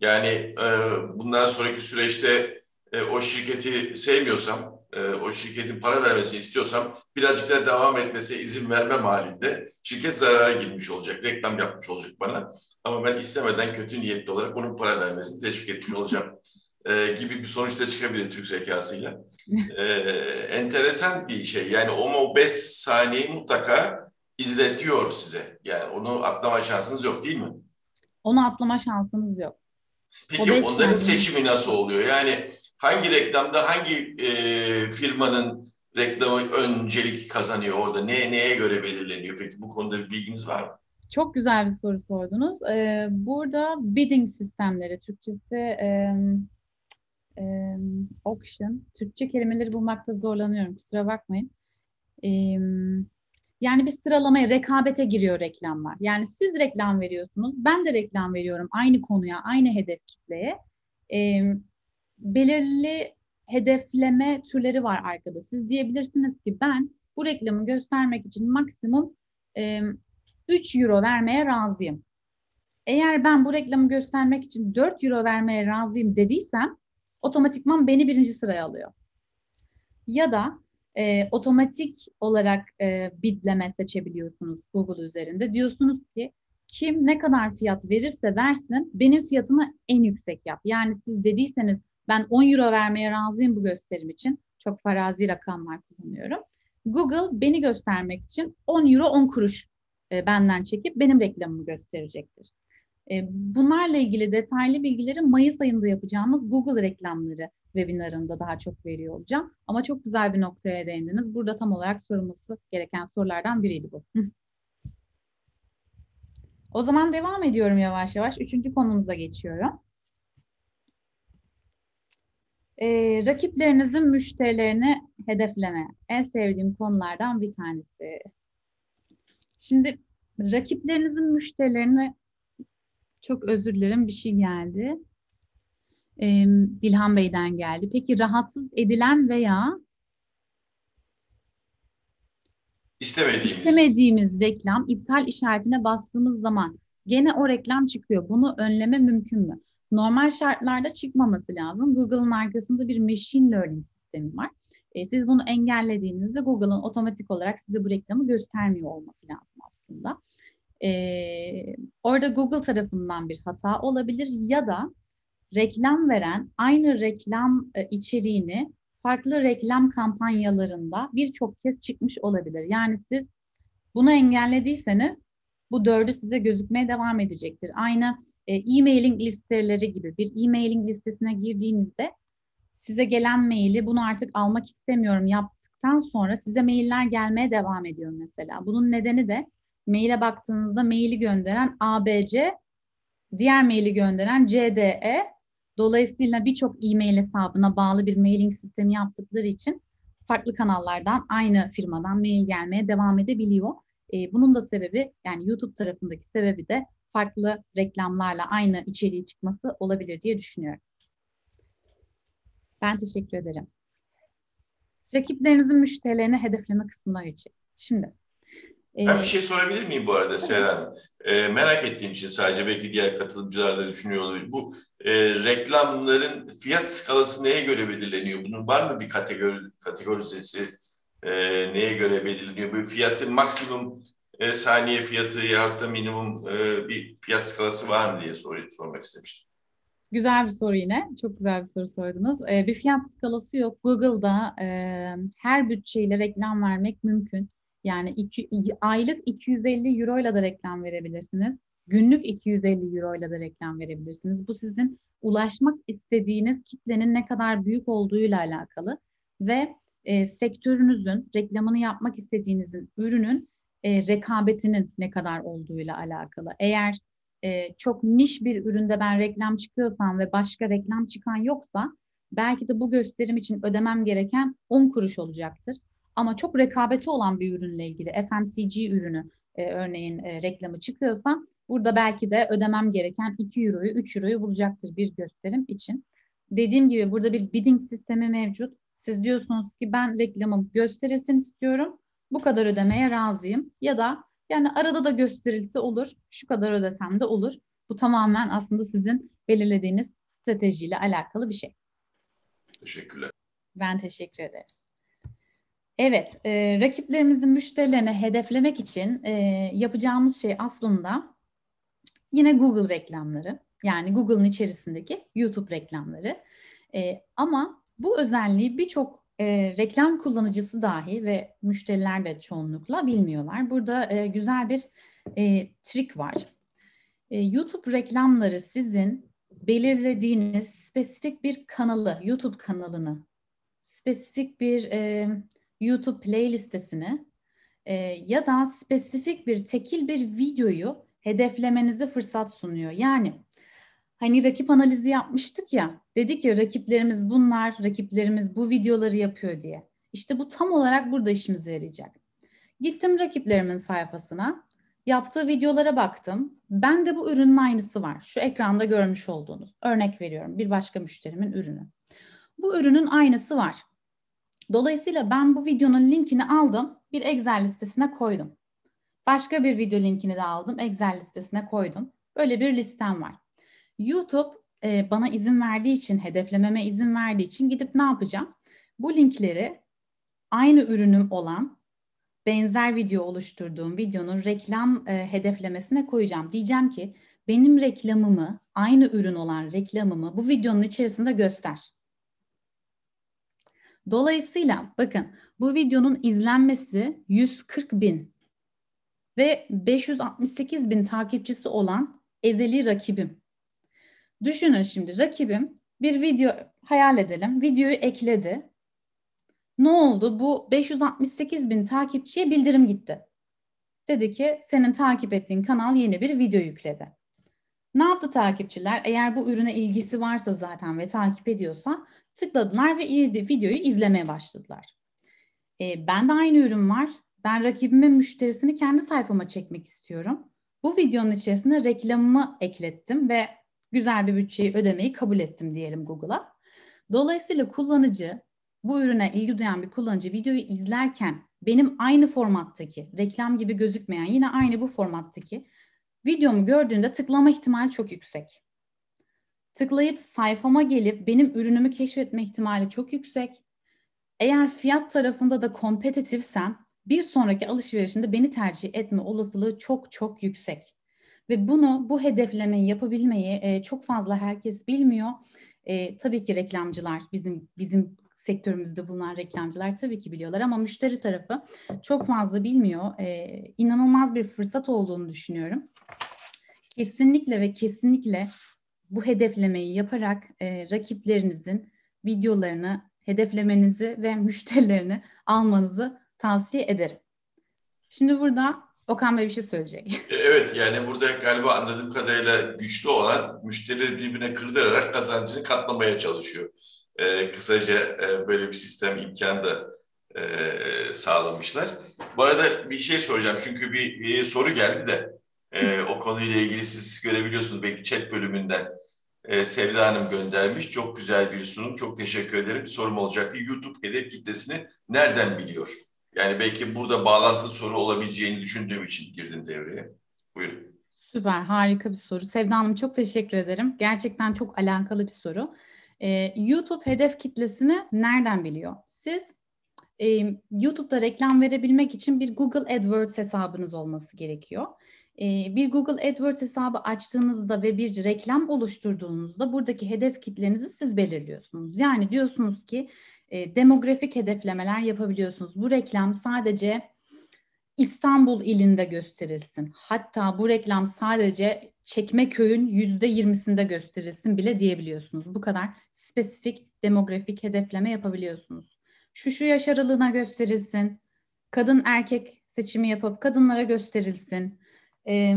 yani e, bundan sonraki süreçte e, o şirketi sevmiyorsam, e, o şirketin para vermesini istiyorsam birazcık daha devam etmesine izin vermem halinde şirket zarara girmiş olacak, reklam yapmış olacak bana. Ama ben istemeden kötü niyetli olarak onun para vermesini teşvik etmiş olacağım e, gibi bir sonuçta çıkabilir Türk zekasıyla. E, enteresan bir şey. Yani o 5 saniyeyi mutlaka izletiyor size. Yani onu atlama şansınız yok değil mi? Onu atlama şansınız yok. Peki onların seçimi nasıl oluyor? Yani hangi reklamda hangi e, firmanın reklamı öncelik kazanıyor orada? Ne, neye göre belirleniyor? Peki bu konuda bir bilginiz var mı? Çok güzel bir soru sordunuz. Ee, burada bidding sistemleri, Türkçesi e, e, auction, Türkçe kelimeleri bulmakta zorlanıyorum, kusura bakmayın. E, yani bir sıralamaya, rekabete giriyor reklamlar. Yani siz reklam veriyorsunuz, ben de reklam veriyorum aynı konuya, aynı hedef kitleye. E, belirli hedefleme türleri var arkada. Siz diyebilirsiniz ki ben bu reklamı göstermek için maksimum e, 3 euro vermeye razıyım. Eğer ben bu reklamı göstermek için 4 euro vermeye razıyım dediysem otomatikman beni birinci sıraya alıyor. Ya da e, otomatik olarak e, bidleme seçebiliyorsunuz Google üzerinde. Diyorsunuz ki kim ne kadar fiyat verirse versin benim fiyatımı en yüksek yap. Yani siz dediyseniz ben 10 euro vermeye razıyım bu gösterim için. Çok farazi rakamlar kullanıyorum. Google beni göstermek için 10 euro 10 kuruş e, benden çekip benim reklamımı gösterecektir. E, bunlarla ilgili detaylı bilgileri Mayıs ayında yapacağımız Google reklamları webinarında daha çok veriyor olacağım. Ama çok güzel bir noktaya değindiniz. Burada tam olarak sorulması gereken sorulardan biriydi bu. o zaman devam ediyorum yavaş yavaş. Üçüncü konumuza geçiyorum. Ee, rakiplerinizin müşterilerini hedefleme. En sevdiğim konulardan bir tanesi. Şimdi rakiplerinizin müşterilerini çok özür dilerim bir şey geldi. Ee, Dilhan Bey'den geldi. Peki rahatsız edilen veya İstemediğimiz. istemediğimiz reklam iptal işaretine bastığımız zaman gene o reklam çıkıyor. Bunu önleme mümkün mü? Normal şartlarda çıkmaması lazım. Google'ın arkasında bir machine learning sistemi var. E, siz bunu engellediğinizde Google'ın otomatik olarak size bu reklamı göstermiyor olması lazım aslında. E, orada Google tarafından bir hata olabilir ya da reklam veren aynı reklam e, içeriğini farklı reklam kampanyalarında birçok kez çıkmış olabilir. Yani siz bunu engellediyseniz bu dördü size gözükmeye devam edecektir. Aynı e, e-mailing listeleri gibi bir e-mailing listesine girdiğinizde size gelen maili bunu artık almak istemiyorum yaptıktan sonra size mailler gelmeye devam ediyor mesela. Bunun nedeni de maile baktığınızda maili gönderen ABC, diğer maili gönderen CDE. Dolayısıyla birçok e-mail hesabına bağlı bir mailing sistemi yaptıkları için farklı kanallardan aynı firmadan mail gelmeye devam edebiliyor. E, bunun da sebebi yani YouTube tarafındaki sebebi de farklı reklamlarla aynı içeriği çıkması olabilir diye düşünüyorum. Ben teşekkür ederim. Rakiplerinizin müşterilerini hedefleme kısmına geçelim. Şimdi. Ben bir şey sorabilir miyim bu arada Seren? E, merak ettiğim için sadece belki diğer katılımcılar da düşünüyor olabilir. Bu e, reklamların fiyat skalası neye göre belirleniyor? Bunun var mı bir kategori kategorizesi? E, neye göre belirleniyor? Bu fiyatın maksimum e, saniye fiyatı ya da minimum e, bir fiyat skalası var mı diye sor, sormak istemiştim. Güzel bir soru yine. Çok güzel bir soru sordunuz. Ee, bir fiyat skalası yok. Google'da e, her bütçeyle reklam vermek mümkün. Yani iki, aylık 250 euro ile de reklam verebilirsiniz. Günlük 250 euro ile de reklam verebilirsiniz. Bu sizin ulaşmak istediğiniz kitlenin ne kadar büyük olduğuyla alakalı ve e, sektörünüzün reklamını yapmak istediğinizin ürünün e, rekabetinin ne kadar olduğuyla alakalı. Eğer e, çok niş bir üründe ben reklam çıkıyorsam ve başka reklam çıkan yoksa belki de bu gösterim için ödemem gereken 10 kuruş olacaktır. Ama çok rekabeti olan bir ürünle ilgili FMCG ürünü e, örneğin e, reklamı çıkıyorsa burada belki de ödemem gereken 2 euroyu 3 euroyu bulacaktır bir gösterim için. Dediğim gibi burada bir bidding sistemi mevcut. Siz diyorsunuz ki ben reklamım gösterilsin istiyorum. Bu kadar ödemeye razıyım. Ya da yani arada da gösterilse olur, şu kadar ödesem de olur. Bu tamamen aslında sizin belirlediğiniz stratejiyle alakalı bir şey. Teşekkürler. Ben teşekkür ederim. Evet, e, rakiplerimizin müşterilerini hedeflemek için e, yapacağımız şey aslında yine Google reklamları. Yani Google'ın içerisindeki YouTube reklamları. E, ama bu özelliği birçok e, reklam kullanıcısı dahi ve müşteriler de çoğunlukla bilmiyorlar. Burada e, güzel bir e, trik var. E, YouTube reklamları sizin belirlediğiniz spesifik bir kanalı, YouTube kanalını, spesifik bir e, YouTube playlistesini e, ya da spesifik bir tekil bir videoyu hedeflemenize fırsat sunuyor. Yani Hani rakip analizi yapmıştık ya, dedik ya rakiplerimiz bunlar, rakiplerimiz bu videoları yapıyor diye. İşte bu tam olarak burada işimize yarayacak. Gittim rakiplerimin sayfasına, yaptığı videolara baktım. Ben de bu ürünün aynısı var. Şu ekranda görmüş olduğunuz. Örnek veriyorum bir başka müşterimin ürünü. Bu ürünün aynısı var. Dolayısıyla ben bu videonun linkini aldım, bir Excel listesine koydum. Başka bir video linkini de aldım. Excel listesine koydum. Böyle bir listem var. YouTube e, bana izin verdiği için, hedeflememe izin verdiği için gidip ne yapacağım? Bu linkleri aynı ürünüm olan benzer video oluşturduğum videonun reklam e, hedeflemesine koyacağım. Diyeceğim ki benim reklamımı, aynı ürün olan reklamımı bu videonun içerisinde göster. Dolayısıyla bakın bu videonun izlenmesi 140 bin ve 568 bin takipçisi olan ezeli rakibim. Düşünün şimdi rakibim bir video hayal edelim. Videoyu ekledi. Ne oldu? Bu 568 bin takipçiye bildirim gitti. Dedi ki senin takip ettiğin kanal yeni bir video yükledi. Ne yaptı takipçiler? Eğer bu ürüne ilgisi varsa zaten ve takip ediyorsa tıkladılar ve videoyu izlemeye başladılar. E, ben de aynı ürün var. Ben rakibimin müşterisini kendi sayfama çekmek istiyorum. Bu videonun içerisine reklamımı eklettim ve güzel bir bütçeyi ödemeyi kabul ettim diyelim Google'a. Dolayısıyla kullanıcı, bu ürüne ilgi duyan bir kullanıcı videoyu izlerken benim aynı formattaki, reklam gibi gözükmeyen yine aynı bu formattaki videomu gördüğünde tıklama ihtimali çok yüksek. Tıklayıp sayfama gelip benim ürünümü keşfetme ihtimali çok yüksek. Eğer fiyat tarafında da kompetitifsem bir sonraki alışverişinde beni tercih etme olasılığı çok çok yüksek. Ve bunu, bu hedeflemeyi yapabilmeyi e, çok fazla herkes bilmiyor. E, tabii ki reklamcılar, bizim bizim sektörümüzde bulunan reklamcılar tabii ki biliyorlar ama müşteri tarafı çok fazla bilmiyor. E, inanılmaz bir fırsat olduğunu düşünüyorum. Kesinlikle ve kesinlikle bu hedeflemeyi yaparak e, rakiplerinizin videolarını hedeflemenizi ve müşterilerini almanızı tavsiye ederim. Şimdi burada Okan Bey bir şey söyleyecek. E, evet yani burada galiba anladığım kadarıyla güçlü olan müşterileri birbirine kırdırarak kazancını katlamaya çalışıyor. Ee, kısaca e, böyle bir sistem imkanı da e, sağlamışlar. Bu arada bir şey soracağım çünkü bir, bir soru geldi de e, o konuyla ilgili siz görebiliyorsunuz belki chat bölümünden. E, Sevda Hanım göndermiş. Çok güzel bir sunum. Çok teşekkür ederim. Sorum olacaktı. YouTube hedef kitlesini nereden biliyor? Yani belki burada bağlantılı soru olabileceğini düşündüğüm için girdim devreye. Buyurun. Süper, harika bir soru. Sevda Hanım çok teşekkür ederim. Gerçekten çok alakalı bir soru. Ee, YouTube hedef kitlesini nereden biliyor? Siz e, YouTube'da reklam verebilmek için bir Google AdWords hesabınız olması gerekiyor. Bir Google AdWords hesabı açtığınızda ve bir reklam oluşturduğunuzda buradaki hedef kitlenizi siz belirliyorsunuz. Yani diyorsunuz ki demografik hedeflemeler yapabiliyorsunuz. Bu reklam sadece İstanbul ilinde gösterilsin. Hatta bu reklam sadece Çekmeköy'ün yüzde yirmisinde gösterilsin bile diyebiliyorsunuz. Bu kadar spesifik demografik hedefleme yapabiliyorsunuz. Şu şu yaş aralığına gösterilsin. Kadın erkek seçimi yapıp kadınlara gösterilsin. Ee,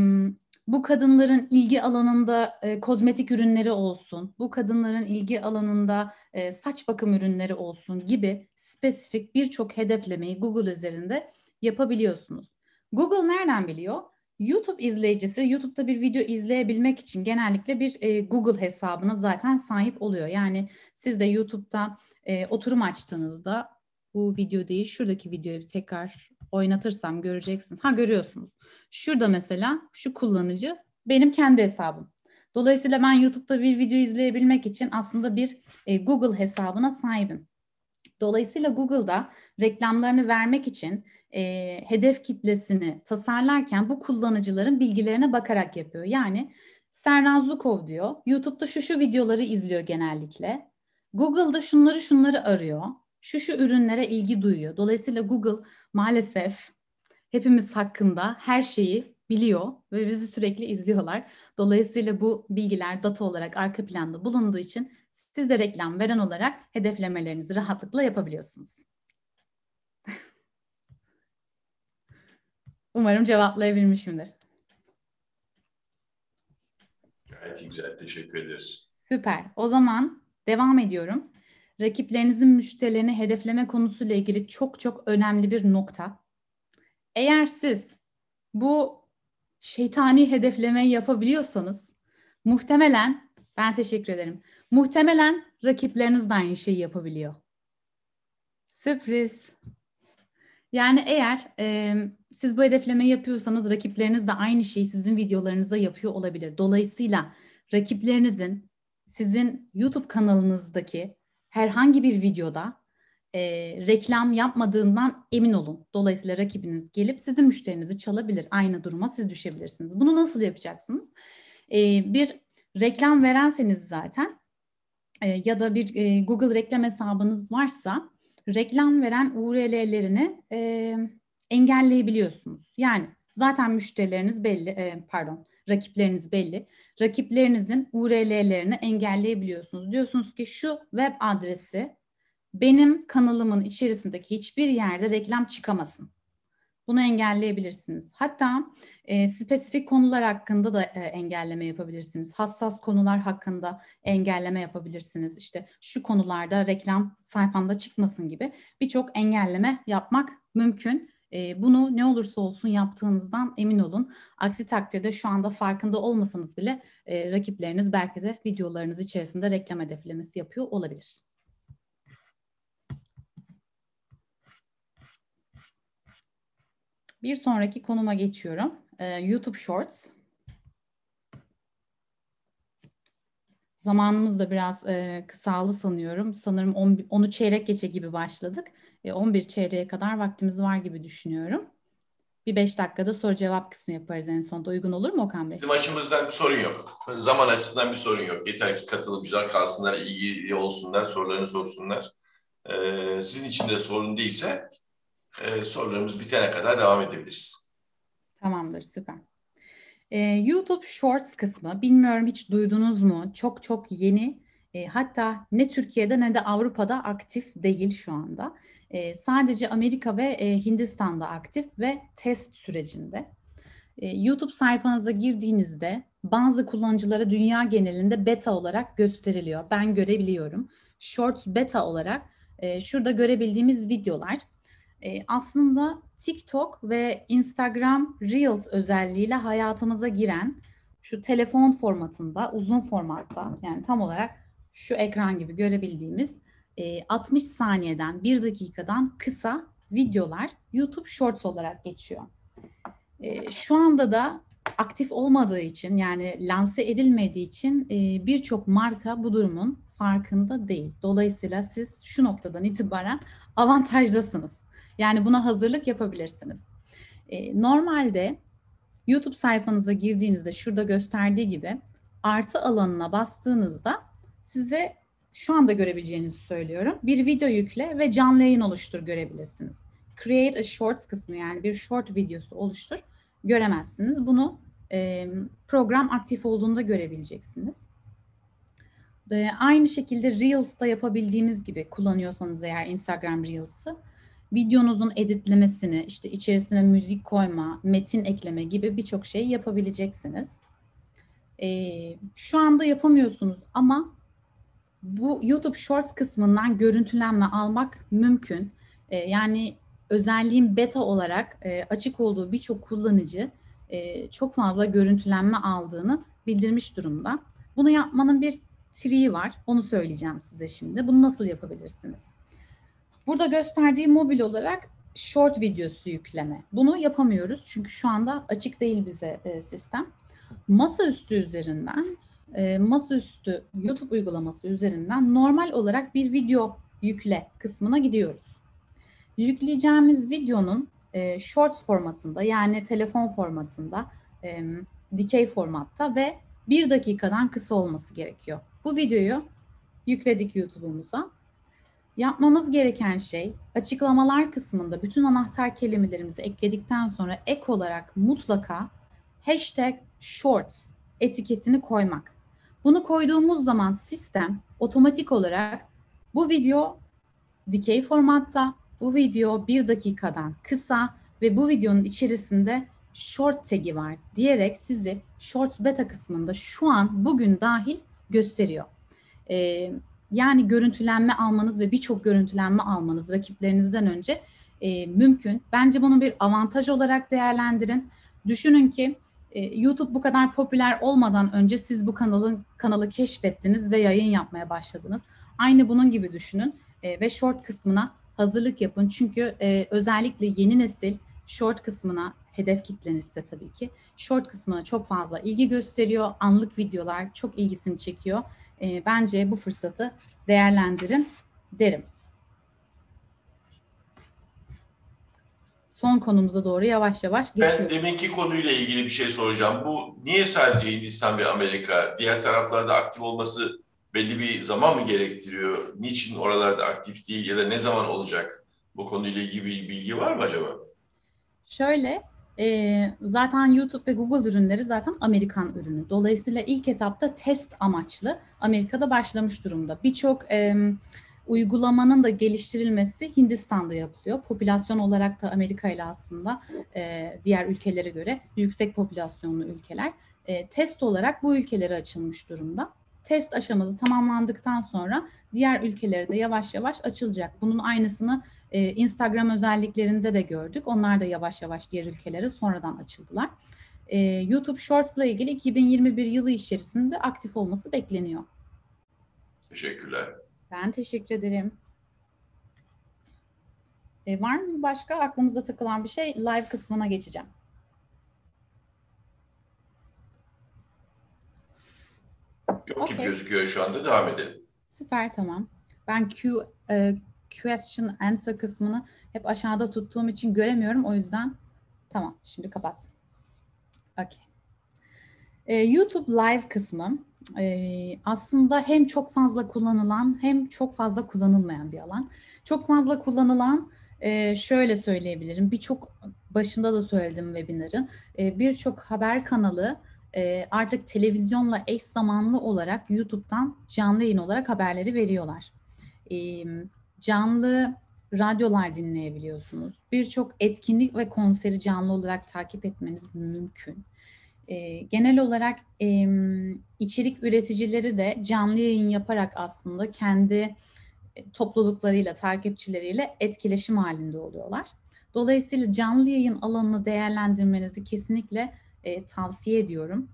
bu kadınların ilgi alanında e, kozmetik ürünleri olsun, bu kadınların ilgi alanında e, saç bakım ürünleri olsun gibi spesifik birçok hedeflemeyi Google üzerinde yapabiliyorsunuz. Google nereden biliyor? YouTube izleyicisi YouTube'da bir video izleyebilmek için genellikle bir e, Google hesabına zaten sahip oluyor. Yani siz de YouTube'da e, oturum açtığınızda bu video değil şuradaki videoyu tekrar oynatırsam göreceksiniz. Ha görüyorsunuz. Şurada mesela şu kullanıcı benim kendi hesabım. Dolayısıyla ben YouTube'da bir video izleyebilmek için aslında bir e, Google hesabına sahibim. Dolayısıyla Google'da reklamlarını vermek için e, hedef kitlesini tasarlarken bu kullanıcıların bilgilerine bakarak yapıyor. Yani Serran Zukov diyor, YouTube'da şu şu videoları izliyor genellikle. Google'da şunları şunları arıyor. Şu şu ürünlere ilgi duyuyor. Dolayısıyla Google maalesef hepimiz hakkında her şeyi biliyor ve bizi sürekli izliyorlar. Dolayısıyla bu bilgiler data olarak arka planda bulunduğu için siz de reklam veren olarak hedeflemelerinizi rahatlıkla yapabiliyorsunuz. Umarım cevaplayabilmişimdir. Gayet güzel. Teşekkür ederiz. Süper. O zaman devam ediyorum. Rakiplerinizin müşterilerini hedefleme konusuyla ilgili çok çok önemli bir nokta. Eğer siz bu şeytani hedeflemeyi yapabiliyorsanız muhtemelen ben teşekkür ederim. Muhtemelen rakipleriniz de aynı şeyi yapabiliyor. Sürpriz. Yani eğer e, siz bu hedeflemeyi yapıyorsanız rakipleriniz de aynı şeyi sizin videolarınıza yapıyor olabilir. Dolayısıyla rakiplerinizin sizin YouTube kanalınızdaki herhangi bir videoda e, reklam yapmadığından emin olun. Dolayısıyla rakibiniz gelip sizin müşterinizi çalabilir. Aynı duruma siz düşebilirsiniz. Bunu nasıl yapacaksınız? E, bir reklam verenseniz zaten e, ya da bir e, Google reklam hesabınız varsa reklam veren URL'lerini e, engelleyebiliyorsunuz. Yani zaten müşterileriniz belli, e, pardon rakipleriniz belli. Rakiplerinizin URL'lerini engelleyebiliyorsunuz. Diyorsunuz ki şu web adresi benim kanalımın içerisindeki hiçbir yerde reklam çıkamasın. Bunu engelleyebilirsiniz. Hatta e, spesifik konular hakkında da e, engelleme yapabilirsiniz. Hassas konular hakkında engelleme yapabilirsiniz. İşte şu konularda reklam sayfamda çıkmasın gibi birçok engelleme yapmak mümkün. Bunu ne olursa olsun yaptığınızdan emin olun. Aksi takdirde şu anda farkında olmasanız bile rakipleriniz belki de videolarınız içerisinde reklam hedeflemesi yapıyor olabilir. Bir sonraki konuma geçiyorum. YouTube Shorts. Zamanımız da biraz e, kısaldı sanıyorum. Sanırım 10'u çeyrek geçe gibi başladık. E, 11 çeyreğe kadar vaktimiz var gibi düşünüyorum. Bir 5 dakikada soru cevap kısmı yaparız en sonunda. Uygun olur mu Okan Bey? Bizim açımızdan bir sorun yok. Zaman açısından bir sorun yok. Yeter ki katılımcılar kalsınlar, ilgili olsunlar, sorularını sorsunlar. Ee, sizin için de sorun değilse e, sorularımız bitene kadar devam edebiliriz. Tamamdır, süper. Ee, YouTube Shorts kısmı, bilmiyorum hiç duydunuz mu? Çok çok yeni. E, hatta ne Türkiye'de ne de Avrupa'da aktif değil şu anda. E, sadece Amerika ve e, Hindistan'da aktif ve test sürecinde. E, YouTube sayfanıza girdiğinizde bazı kullanıcılara dünya genelinde beta olarak gösteriliyor. Ben görebiliyorum. Shorts beta olarak e, şurada görebildiğimiz videolar e, aslında TikTok ve Instagram Reels özelliğiyle hayatımıza giren şu telefon formatında, uzun formatta yani tam olarak şu ekran gibi görebildiğimiz e, 60 saniyeden 1 dakikadan kısa videolar YouTube Shorts olarak geçiyor. E, şu anda da aktif olmadığı için yani lanse edilmediği için e, birçok marka bu durumun farkında değil. Dolayısıyla siz şu noktadan itibaren avantajdasınız. Yani buna hazırlık yapabilirsiniz. E, normalde YouTube sayfanıza girdiğinizde şurada gösterdiği gibi artı alanına bastığınızda size şu anda görebileceğinizi söylüyorum. Bir video yükle ve canlı yayın oluştur görebilirsiniz. Create a Shorts kısmı yani bir short videosu oluştur göremezsiniz. Bunu e, program aktif olduğunda görebileceksiniz. E, aynı şekilde Reels'ta yapabildiğimiz gibi kullanıyorsanız eğer Instagram Reels'ı videonuzun editlemesini, işte içerisine müzik koyma, metin ekleme gibi birçok şey yapabileceksiniz. Ee, şu anda yapamıyorsunuz ama bu YouTube Shorts kısmından görüntülenme almak mümkün. Ee, yani özelliğin beta olarak e, açık olduğu birçok kullanıcı e, çok fazla görüntülenme aldığını bildirmiş durumda. Bunu yapmanın bir triği var. Onu söyleyeceğim size şimdi. Bunu nasıl yapabilirsiniz? Burada gösterdiği mobil olarak short videosu yükleme. Bunu yapamıyoruz çünkü şu anda açık değil bize e, sistem. Masaüstü üzerinden, e, masaüstü YouTube uygulaması üzerinden normal olarak bir video yükle kısmına gidiyoruz. Yükleyeceğimiz videonun e, shorts formatında yani telefon formatında, e, dikey formatta ve bir dakikadan kısa olması gerekiyor. Bu videoyu yükledik YouTube'umuza. Yapmamız gereken şey açıklamalar kısmında bütün anahtar kelimelerimizi ekledikten sonra ek olarak mutlaka hashtag shorts etiketini koymak. Bunu koyduğumuz zaman sistem otomatik olarak bu video dikey formatta, bu video bir dakikadan kısa ve bu videonun içerisinde short tagi var diyerek sizi shorts beta kısmında şu an bugün dahil gösteriyor. Ee, yani görüntülenme almanız ve birçok görüntülenme almanız rakiplerinizden önce e, mümkün. Bence bunu bir avantaj olarak değerlendirin. Düşünün ki e, YouTube bu kadar popüler olmadan önce siz bu kanalın kanalı keşfettiniz ve yayın yapmaya başladınız. Aynı bunun gibi düşünün e, ve short kısmına hazırlık yapın. Çünkü e, özellikle yeni nesil short kısmına hedef kitlenirse tabii ki short kısmına çok fazla ilgi gösteriyor. Anlık videolar çok ilgisini çekiyor. E, bence bu fırsatı değerlendirin derim. Son konumuza doğru yavaş yavaş Ben geçiyoruz. deminki konuyla ilgili bir şey soracağım. Bu niye sadece Hindistan ve Amerika? Diğer taraflarda aktif olması belli bir zaman mı gerektiriyor? Niçin oralarda aktif değil ya da ne zaman olacak? Bu konuyla ilgili bir bilgi var mı acaba? Şöyle, e, zaten YouTube ve Google ürünleri zaten Amerikan ürünü. Dolayısıyla ilk etapta test amaçlı Amerika'da başlamış durumda. Birçok e, uygulamanın da geliştirilmesi Hindistan'da yapılıyor. Popülasyon olarak da Amerika ile aslında e, diğer ülkelere göre yüksek popülasyonlu ülkeler. E, test olarak bu ülkelere açılmış durumda. Test aşaması tamamlandıktan sonra diğer ülkelere de yavaş yavaş açılacak. Bunun aynısını e, Instagram özelliklerinde de gördük. Onlar da yavaş yavaş diğer ülkelere sonradan açıldılar. E, YouTube Shorts ile ilgili 2021 yılı içerisinde aktif olması bekleniyor. Teşekkürler. Ben teşekkür ederim. E, var mı başka aklımıza takılan bir şey? Live kısmına geçeceğim. Yok gibi Okey. gözüküyor şu anda. Devam edelim. Süper tamam. Ben Q e, question answer kısmını hep aşağıda tuttuğum için göremiyorum. O yüzden tamam şimdi kapattım. Okey. E, YouTube Live kısmı e, aslında hem çok fazla kullanılan hem çok fazla kullanılmayan bir alan. Çok fazla kullanılan e, şöyle söyleyebilirim. Birçok başında da söyledim webinarın. E, Birçok haber kanalı e, artık televizyonla eş zamanlı olarak YouTube'dan canlı yayın olarak haberleri veriyorlar. E, canlı radyolar dinleyebiliyorsunuz. Birçok etkinlik ve konseri canlı olarak takip etmeniz mümkün. E, genel olarak içerik üreticileri de canlı yayın yaparak aslında kendi topluluklarıyla, takipçileriyle etkileşim halinde oluyorlar. Dolayısıyla canlı yayın alanını değerlendirmenizi kesinlikle e, tavsiye ediyorum.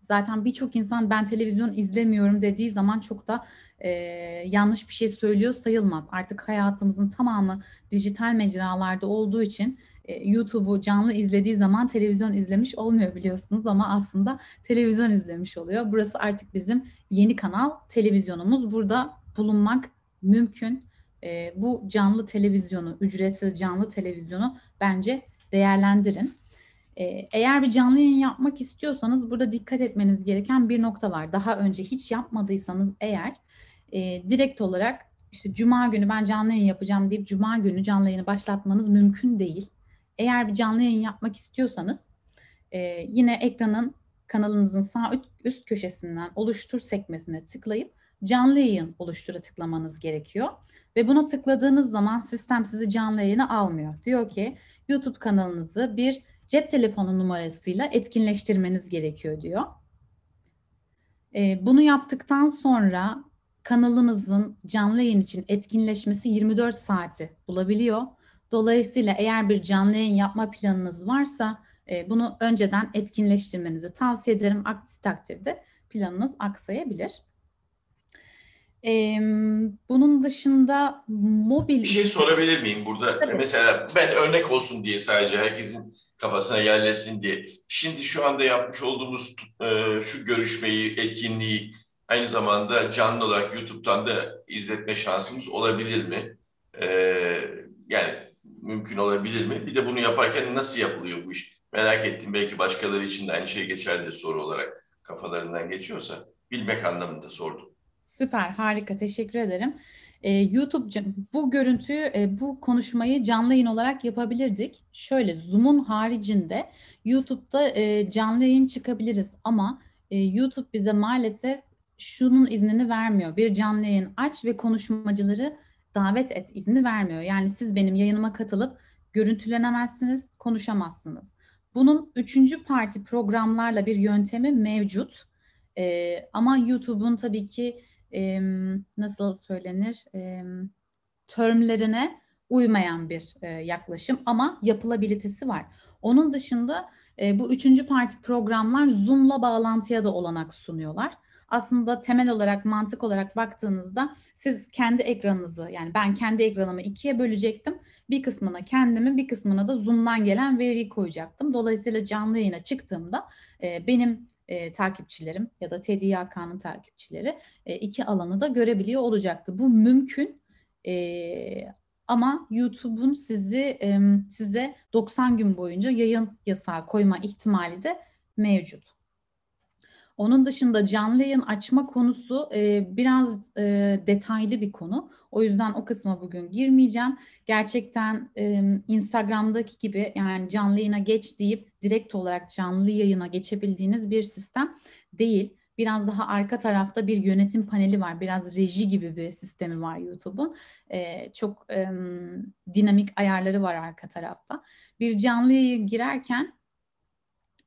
Zaten birçok insan ben televizyon izlemiyorum dediği zaman çok da e, yanlış bir şey söylüyor sayılmaz. Artık hayatımızın tamamı dijital mecralarda olduğu için e, YouTube'u canlı izlediği zaman televizyon izlemiş olmuyor biliyorsunuz ama aslında televizyon izlemiş oluyor. Burası artık bizim yeni kanal televizyonumuz. Burada bulunmak mümkün. E, bu canlı televizyonu, ücretsiz canlı televizyonu bence değerlendirin. E, eğer bir canlı yayın yapmak istiyorsanız burada dikkat etmeniz gereken bir nokta var. Daha önce hiç yapmadıysanız eğer e, direkt olarak işte cuma günü ben canlı yayın yapacağım deyip cuma günü canlı yayını başlatmanız mümkün değil. Eğer bir canlı yayın yapmak istiyorsanız e, yine ekranın kanalınızın sağ üst köşesinden oluştur sekmesine tıklayıp canlı yayın oluştura tıklamanız gerekiyor. Ve buna tıkladığınız zaman sistem sizi canlı yayına almıyor. Diyor ki YouTube kanalınızı bir cep telefonu numarasıyla etkinleştirmeniz gerekiyor diyor. Ee, bunu yaptıktan sonra kanalınızın canlı yayın için etkinleşmesi 24 saati bulabiliyor. Dolayısıyla eğer bir canlı yayın yapma planınız varsa e, bunu önceden etkinleştirmenizi tavsiye ederim. Aksi takdirde planınız aksayabilir. Ee, bunun dışında mobil... Bir şey sorabilir miyim burada? Tabii. Mesela ben örnek olsun diye sadece herkesin kafasına yerleşsin diye. Şimdi şu anda yapmış olduğumuz e, şu görüşmeyi, etkinliği aynı zamanda canlı olarak YouTube'dan da izletme şansımız olabilir mi? E, yani mümkün olabilir mi? Bir de bunu yaparken nasıl yapılıyor bu iş? Merak ettim. Belki başkaları için de aynı şey geçerli soru olarak kafalarından geçiyorsa. Bilmek anlamında sordum. Süper, harika. Teşekkür ederim. Ee, YouTube bu görüntüyü, e, bu konuşmayı canlı yayın olarak yapabilirdik. Şöyle Zoom'un haricinde YouTube'da e, canlı yayın çıkabiliriz ama e, YouTube bize maalesef şunun iznini vermiyor. Bir canlı yayın aç ve konuşmacıları davet et izni vermiyor. Yani siz benim yayınıma katılıp görüntülenemezsiniz, konuşamazsınız. Bunun üçüncü parti programlarla bir yöntemi mevcut. Ee, ama YouTube'un tabii ki em, nasıl söylenir em, termlerine uymayan bir e, yaklaşım ama yapılabilitesi var. Onun dışında e, bu üçüncü parti programlar Zoom'la bağlantıya da olanak sunuyorlar. aslında temel olarak mantık olarak baktığınızda siz kendi ekranınızı yani ben kendi ekranımı ikiye bölecektim. Bir kısmına kendimi bir kısmına da Zoom'dan gelen veriyi koyacaktım. Dolayısıyla canlı yayına çıktığımda e, benim e, takipçilerim ya da TDYK'nın takipçileri e, iki alanı da görebiliyor olacaktı. Bu mümkün e, ama YouTube'un sizi e, size 90 gün boyunca yayın yasağı koyma ihtimali de mevcut. Onun dışında canlı yayın açma konusu e, biraz e, detaylı bir konu. O yüzden o kısma bugün girmeyeceğim. Gerçekten e, Instagram'daki gibi yani canlı yayına geç deyip direkt olarak canlı yayına geçebildiğiniz bir sistem değil. Biraz daha arka tarafta bir yönetim paneli var. Biraz reji gibi bir sistemi var YouTube'un. E, çok e, dinamik ayarları var arka tarafta. Bir canlı girerken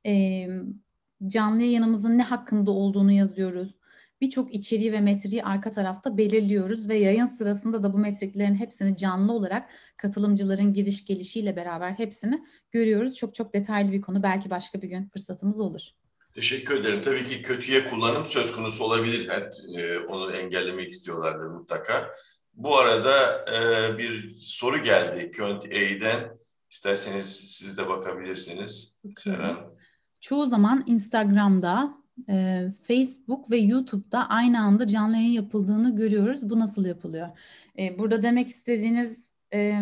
e, canlı yayınımızın ne hakkında olduğunu yazıyoruz. Birçok içeriği ve metriği arka tarafta belirliyoruz ve yayın sırasında da bu metriklerin hepsini canlı olarak katılımcıların gidiş gelişiyle beraber hepsini görüyoruz. Çok çok detaylı bir konu. Belki başka bir gün fırsatımız olur. Teşekkür ederim. Tabii ki kötüye kullanım söz konusu olabilir. Her, e, onu engellemek istiyorlardır mutlaka. Bu arada e, bir soru geldi Q&A'den. İsterseniz siz de bakabilirsiniz. Seren. Çoğu zaman Instagram'da, e, Facebook ve YouTube'da aynı anda canlı yayın yapıldığını görüyoruz. Bu nasıl yapılıyor? E, burada demek istediğiniz e,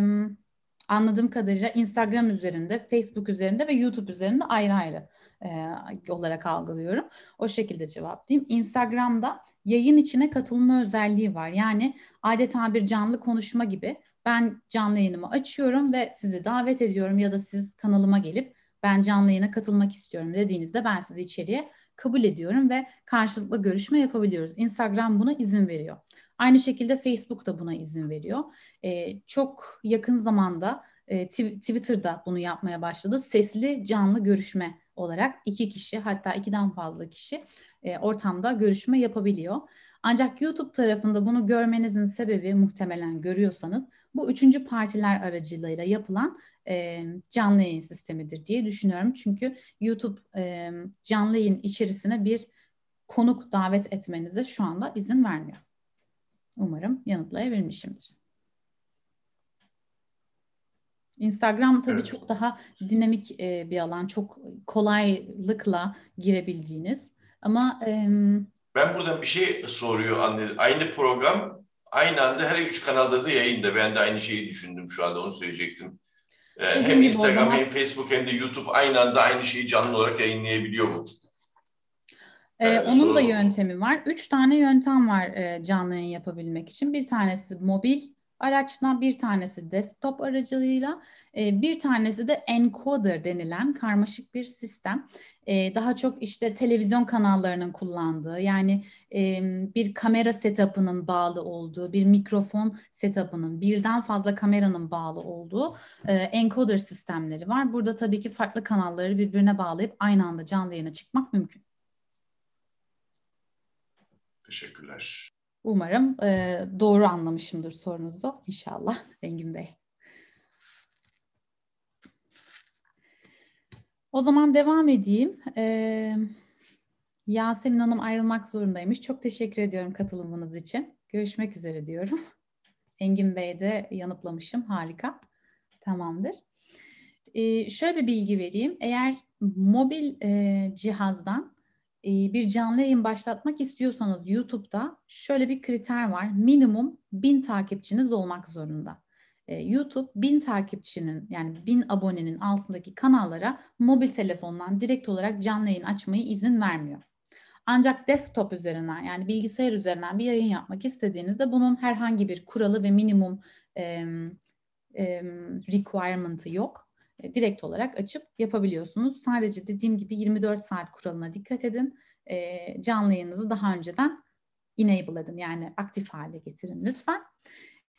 anladığım kadarıyla Instagram üzerinde, Facebook üzerinde ve YouTube üzerinde ayrı ayrı e, olarak algılıyorum. O şekilde cevaplayayım. Instagram'da yayın içine katılma özelliği var. Yani adeta bir canlı konuşma gibi ben canlı yayınımı açıyorum ve sizi davet ediyorum ya da siz kanalıma gelip ben canlı yayına katılmak istiyorum dediğinizde ben sizi içeriye kabul ediyorum ve karşılıklı görüşme yapabiliyoruz. Instagram buna izin veriyor. Aynı şekilde Facebook da buna izin veriyor. Ee, çok yakın zamanda e, Twitter'da bunu yapmaya başladı. Sesli canlı görüşme olarak iki kişi hatta ikiden fazla kişi e, ortamda görüşme yapabiliyor. Ancak YouTube tarafında bunu görmenizin sebebi muhtemelen görüyorsanız bu üçüncü partiler aracılığıyla yapılan e, canlı yayın sistemidir diye düşünüyorum. Çünkü YouTube e, canlı yayın içerisine bir konuk davet etmenize şu anda izin vermiyor. Umarım yanıtlayabilmişimdir. Instagram tabii evet. çok daha dinamik e, bir alan, çok kolaylıkla girebildiğiniz. Ama e, ben buradan bir şey soruyor anne. Aynı program aynı anda her üç kanalda da yayında. Ben de aynı şeyi düşündüm şu anda onu söyleyecektim. Ee, hem Instagram hem Facebook hem de YouTube aynı anda aynı şeyi canlı olarak yayınlayabiliyor mu? Ee, yani onun da yöntemi var. Üç tane yöntem var e, canlı yayın yapabilmek için. Bir tanesi mobil araçla, bir tanesi desktop aracılığıyla, e, bir tanesi de encoder denilen karmaşık bir sistem. E, daha çok işte televizyon kanallarının kullandığı, yani e, bir kamera setup'ının bağlı olduğu, bir mikrofon setup'ının, birden fazla kameranın bağlı olduğu encoder sistemleri var. Burada tabii ki farklı kanalları birbirine bağlayıp aynı anda canlı yayına çıkmak mümkün. Teşekkürler. Umarım e, doğru anlamışımdır sorunuzu inşallah Engin Bey. O zaman devam edeyim. Ee, Yasemin Hanım ayrılmak zorundaymış. Çok teşekkür ediyorum katılımınız için. Görüşmek üzere diyorum. Engin Bey de yanıtlamışım. Harika. Tamamdır. Ee, şöyle bir bilgi vereyim. Eğer mobil e, cihazdan bir canlı yayın başlatmak istiyorsanız YouTube'da şöyle bir kriter var. Minimum bin takipçiniz olmak zorunda. YouTube bin takipçinin yani bin abonenin altındaki kanallara mobil telefondan direkt olarak canlı yayın açmayı izin vermiyor. Ancak desktop üzerinden yani bilgisayar üzerinden bir yayın yapmak istediğinizde bunun herhangi bir kuralı ve minimum e, e, requirement'ı yok. E, direkt olarak açıp yapabiliyorsunuz. Sadece dediğim gibi 24 saat kuralına dikkat edin. E, canlı yayınınızı daha önceden enable edin yani aktif hale getirin lütfen.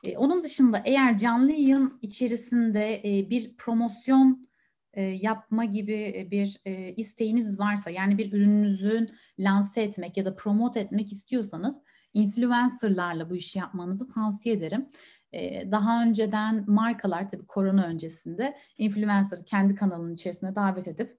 E, onun dışında eğer canlı yayın içerisinde e, bir promosyon e, yapma gibi bir e, isteğiniz varsa yani bir ürününüzün lanse etmek ya da promote etmek istiyorsanız influencerlarla bu işi yapmanızı tavsiye ederim daha önceden markalar tabii korona öncesinde influencer kendi kanalının içerisine davet edip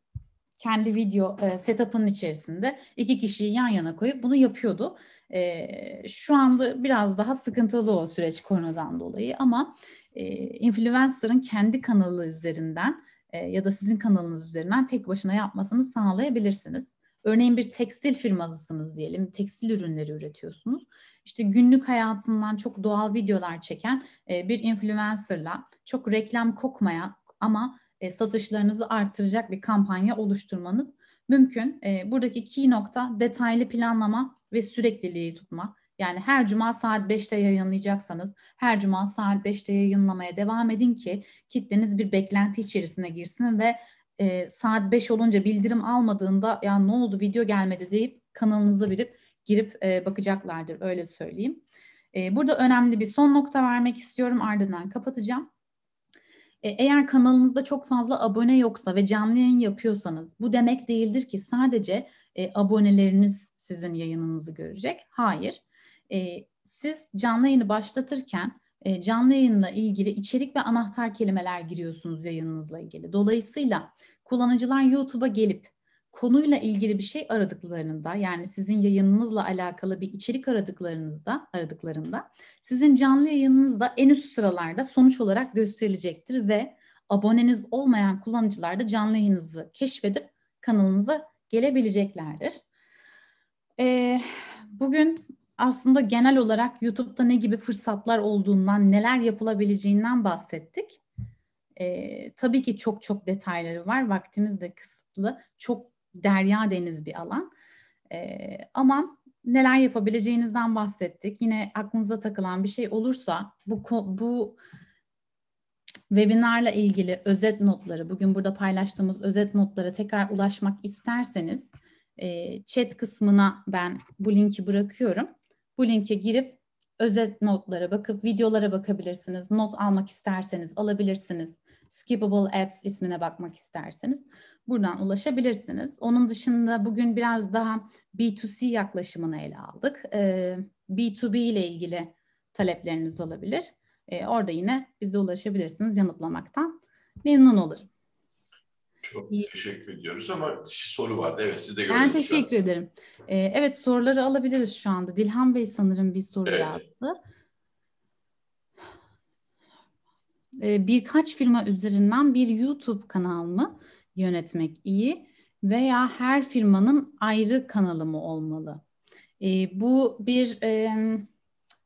kendi video e, setup'ının içerisinde iki kişiyi yan yana koyup bunu yapıyordu. E, şu anda biraz daha sıkıntılı o süreç koronadan dolayı ama e, influencer'ın kendi kanalı üzerinden e, ya da sizin kanalınız üzerinden tek başına yapmasını sağlayabilirsiniz. Örneğin bir tekstil firmasısınız diyelim, tekstil ürünleri üretiyorsunuz. İşte günlük hayatından çok doğal videolar çeken e, bir influencerla çok reklam kokmayan ama e, satışlarınızı artıracak bir kampanya oluşturmanız mümkün. E, buradaki key nokta detaylı planlama ve sürekliliği tutma. Yani her cuma saat 5'te yayınlayacaksanız her cuma saat 5'te yayınlamaya devam edin ki kitleniz bir beklenti içerisine girsin ve e, saat 5 olunca bildirim almadığında ya ne oldu video gelmedi deyip kanalınıza birip girip e, bakacaklardır öyle söyleyeyim. E, burada önemli bir son nokta vermek istiyorum ardından kapatacağım. E, eğer kanalınızda çok fazla abone yoksa ve canlı yayın yapıyorsanız bu demek değildir ki sadece e, aboneleriniz sizin yayınınızı görecek. Hayır. E, siz canlı yayını başlatırken e, canlı yayınla ilgili içerik ve anahtar kelimeler giriyorsunuz yayınınızla ilgili. Dolayısıyla kullanıcılar YouTube'a gelip konuyla ilgili bir şey aradıklarında yani sizin yayınınızla alakalı bir içerik aradıklarınızda aradıklarında sizin canlı yayınınız da en üst sıralarda sonuç olarak gösterilecektir ve aboneniz olmayan kullanıcılar da canlı yayınınızı keşfedip kanalınıza gelebileceklerdir. Ee, bugün aslında genel olarak YouTube'da ne gibi fırsatlar olduğundan, neler yapılabileceğinden bahsettik. Ee, tabii ki çok çok detayları var. Vaktimiz de kısıtlı. Çok derya deniz bir alan. Ee, ama neler yapabileceğinizden bahsettik. Yine aklınıza takılan bir şey olursa bu bu webinarla ilgili özet notları, bugün burada paylaştığımız özet notlara tekrar ulaşmak isterseniz e, chat kısmına ben bu linki bırakıyorum. Bu linke girip özet notlara bakıp videolara bakabilirsiniz. Not almak isterseniz alabilirsiniz. Skippable Ads ismine bakmak isterseniz buradan ulaşabilirsiniz. Onun dışında bugün biraz daha B2C yaklaşımını ele aldık. Ee, B2B ile ilgili talepleriniz olabilir. Ee, orada yine bize ulaşabilirsiniz yanıtlamaktan. Memnun olurum. Çok teşekkür ediyoruz ama soru vardı. Evet siz de gördünüz Ben teşekkür ederim. Ee, evet soruları alabiliriz şu anda. Dilhan Bey sanırım bir soru evet. yazdı. Ee, birkaç firma üzerinden bir YouTube kanal mı yönetmek iyi veya her firmanın ayrı kanalı mı olmalı? Ee, bu bir e,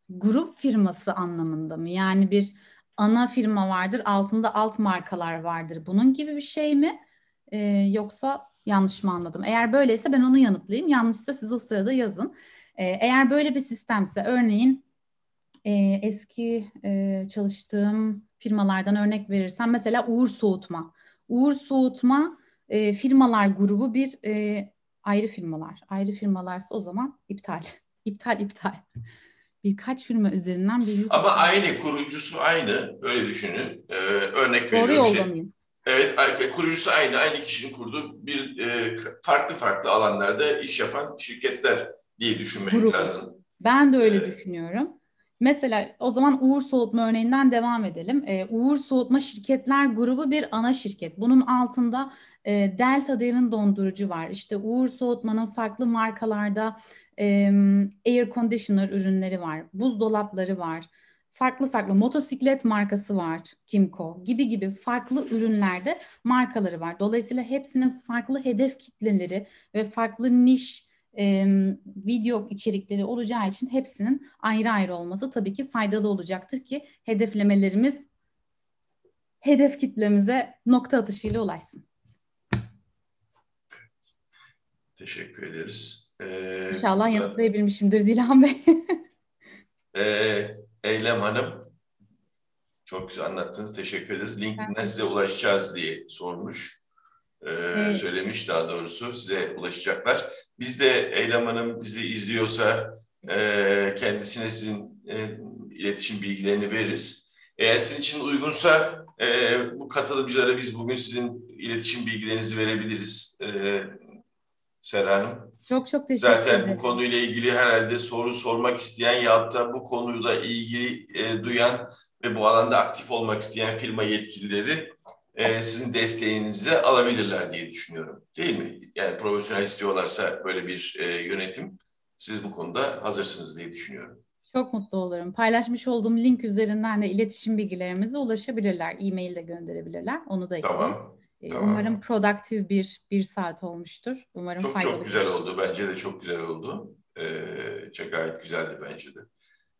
grup firması anlamında mı? Yani bir ana firma vardır, altında alt markalar vardır. Bunun gibi bir şey mi? Ee, yoksa yanlış mı anladım? Eğer böyleyse ben onu yanıtlayayım. Yanlışsa siz o sırada yazın. Ee, eğer böyle bir sistemse örneğin e, eski e, çalıştığım firmalardan örnek verirsem mesela Uğur Soğutma. Uğur Soğutma e, firmalar grubu bir e, ayrı firmalar. Ayrı firmalarsa o zaman iptal. iptal, iptal. Birkaç firma üzerinden bir... Ama aynı, kurucusu aynı. Öyle düşünün. Ee, örnek Doğru veriyorum. Doğru yolda mıyım? Evet, kurucusu aynı. Aynı kişinin kurduğu bir e, farklı farklı alanlarda iş yapan şirketler diye düşünmek Grubu. lazım. Ben de öyle evet. düşünüyorum. Mesela o zaman Uğur Soğutma örneğinden devam edelim. Ee, Uğur Soğutma Şirketler Grubu bir ana şirket. Bunun altında e, Delta derin dondurucu var. İşte Uğur Soğutma'nın farklı markalarda air conditioner ürünleri var. Buzdolapları var. Farklı farklı motosiklet markası var. Kimco gibi gibi farklı ürünlerde markaları var. Dolayısıyla hepsinin farklı hedef kitleleri ve farklı niş e, video içerikleri olacağı için hepsinin ayrı ayrı olması tabii ki faydalı olacaktır ki hedeflemelerimiz hedef kitlemize nokta atışıyla ulaşsın. Teşekkür ederiz. Ee, İnşallah burada, yanıtlayabilmişimdir Dilan Bey. e, Eylem Hanım, çok güzel anlattınız. Teşekkür ederiz. LinkedIn'den size ulaşacağız diye sormuş e, evet. söylemiş daha doğrusu size ulaşacaklar. Biz de Eylem Hanım bizi izliyorsa e, kendisine sizin e, iletişim bilgilerini veririz. Eğer sizin için uygunsa e, bu katılımcılara biz bugün sizin iletişim bilgilerinizi verebiliriz e, Serra Hanım. Çok çok teşekkür ederim. Zaten bu konuyla ilgili herhalde soru sormak isteyen ya da bu konuyla ilgili e, duyan ve bu alanda aktif olmak isteyen firma yetkilileri e, sizin desteğinizi alabilirler diye düşünüyorum. Değil mi? Yani profesyonel istiyorlarsa böyle bir e, yönetim siz bu konuda hazırsınız diye düşünüyorum. Çok mutlu olurum. Paylaşmış olduğum link üzerinden de iletişim bilgilerimize ulaşabilirler. E-mail de gönderebilirler. Onu da ekleyeyim. Tamam. Ee, tamam. Umarım produktif bir bir saat olmuştur. Umarım Çok faydalı. çok güzel oldu. Bence de çok güzel oldu. Ee, çok gayet güzeldi bence de.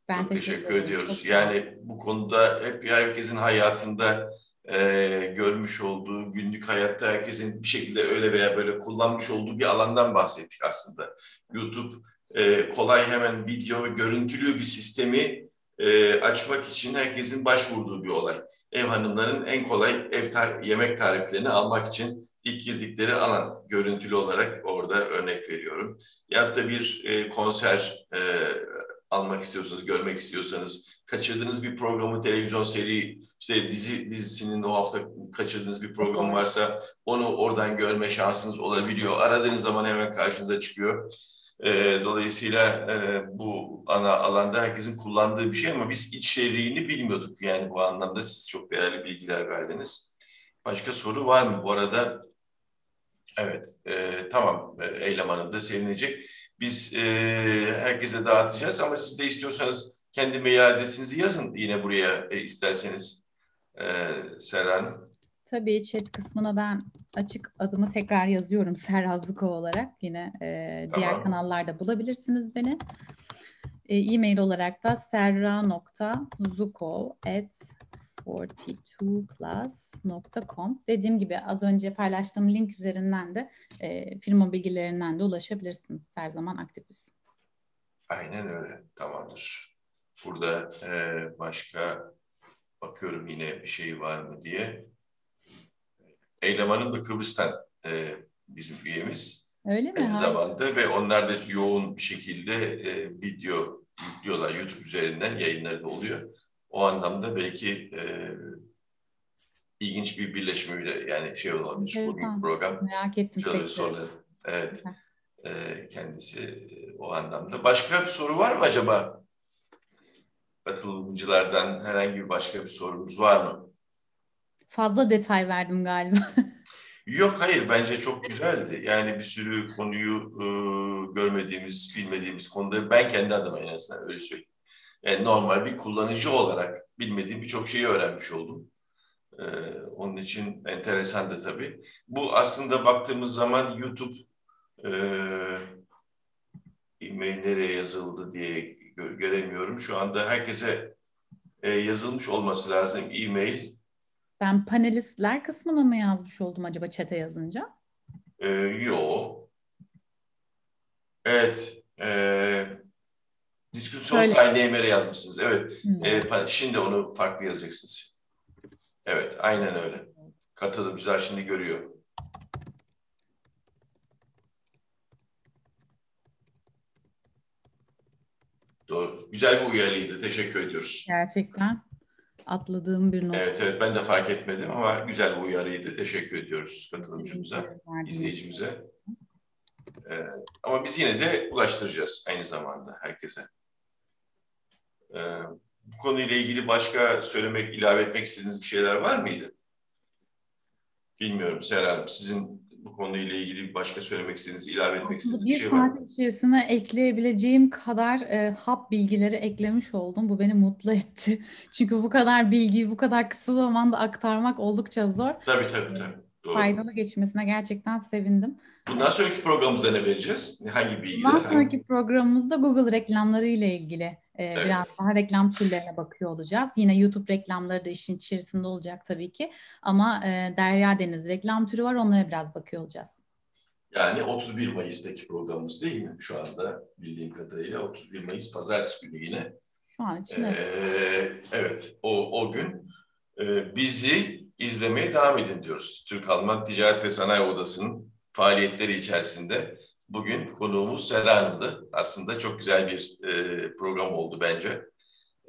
Ben çok teşekkür, ederim. ediyoruz. Çok. Yani bu konuda hep herkesin hayatında e, görmüş olduğu, günlük hayatta herkesin bir şekilde öyle veya böyle kullanmış olduğu bir alandan bahsettik aslında. YouTube e, kolay hemen video ve görüntülü bir sistemi e, açmak için herkesin başvurduğu bir olay. Ev hanımların en kolay ev tar- yemek tariflerini almak için ilk girdikleri alan görüntülü olarak orada örnek veriyorum. Ya da bir e, konser e, almak istiyorsanız, görmek istiyorsanız, kaçırdığınız bir programı, televizyon seri, işte dizi dizisinin o hafta kaçırdığınız bir program varsa onu oradan görme şansınız olabiliyor. Aradığınız zaman hemen karşınıza çıkıyor. E, dolayısıyla e, bu ana alanda herkesin kullandığı bir şey ama biz içeriğini bilmiyorduk. Yani bu anlamda siz çok değerli bilgiler verdiniz. Başka soru var mı? Bu arada evet e, tamam e, Eylem Hanım da sevinecek. Biz e, herkese dağıtacağız ama siz de istiyorsanız kendi mail yazın yine buraya e, isterseniz e, Serhan. Tabii chat kısmına ben açık adımı tekrar yazıyorum Serrazlıko olarak. Yine e, diğer Tamam. kanallarda bulabilirsiniz beni. E, e-mail olarak da serra.zuko at 42plus.com Dediğim gibi az önce paylaştığım link üzerinden de e, firma bilgilerinden de ulaşabilirsiniz. Her zaman aktifiz. Aynen öyle. Tamamdır. Burada e, başka bakıyorum yine bir şey var mı diye. Eylem Hanım da Kıbrıs'tan e, bizim üyemiz. Öyle mi? Aynı zamanda ve onlar da yoğun bir şekilde e, video yüklüyorlar. YouTube üzerinden yayınları da oluyor. O anlamda belki e, ilginç bir birleşme bile yani şey olabilir. Enteresan. Bugünkü program Merak ettim. güzel sektörü. sorular. Evet. E, kendisi e, o anlamda. Başka bir soru var mı acaba? Katılımcılardan herhangi bir başka bir sorumuz var mı? Fazla detay verdim galiba. Yok hayır bence çok güzeldi. Yani bir sürü konuyu e, görmediğimiz, bilmediğimiz konuda ben kendi adıma en azından öyle söyleyeyim. Yani normal bir kullanıcı olarak bilmediğim birçok şeyi öğrenmiş oldum. E, onun için enteresan da tabii. Bu aslında baktığımız zaman YouTube e, e-mail nereye yazıldı diye gö- göremiyorum. Şu anda herkese e, yazılmış olması lazım e-mail. Ben panelistler kısmına mı yazmış oldum acaba çete yazınca? Ee, yo. Evet. E, Diskusyon style yazmışsınız. Evet. Hmm. E, pa- şimdi onu farklı yazacaksınız. Evet. Aynen öyle. Katılımcılar şimdi görüyor. Doğru. Güzel bir uyarıydı. Teşekkür ediyoruz. Gerçekten atladığım bir not. Evet evet ben de fark etmedim ama güzel bir uyarıydı. Teşekkür ediyoruz katılımcımıza. İzleyicimize. Ee, ama biz yine de ulaştıracağız aynı zamanda herkese. Ee, bu konuyla ilgili başka söylemek, ilave etmek istediğiniz bir şeyler var mıydı? Bilmiyorum Serhan Hanım, sizin bu konuyla ilgili başka söylemek istediğiniz, ilave etmek istediğiniz bir bir şey var mı? saat içerisine ekleyebileceğim kadar e, hap bilgileri eklemiş oldum. Bu beni mutlu etti. Çünkü bu kadar bilgiyi bu kadar kısa zamanda aktarmak oldukça zor. Tabii tabii tabii. Doğru. Faydalı geçmesine gerçekten sevindim. Bundan sonraki programımızda ne vereceğiz? Hangi bilgiler? Bundan hangi- sonraki programımızda Google reklamları ile ilgili e, Evet. biraz daha reklam türlerine bakıyor olacağız. Yine YouTube reklamları da işin içerisinde olacak tabii ki. Ama e, Derya Deniz reklam türü var onlara biraz bakıyor olacağız. Yani 31 Mayıs'taki programımız değil mi? Şu anda bildiğim kadarıyla 31 Mayıs Pazartesi günü yine. Şu an için. Ee, evet, o, o gün e, bizi izlemeye devam edin diyoruz. Türk-Alman Ticaret ve Sanayi Odası'nın faaliyetleri içerisinde. Bugün konuğumuz Sera Hanım'dı. Aslında çok güzel bir e, program oldu bence.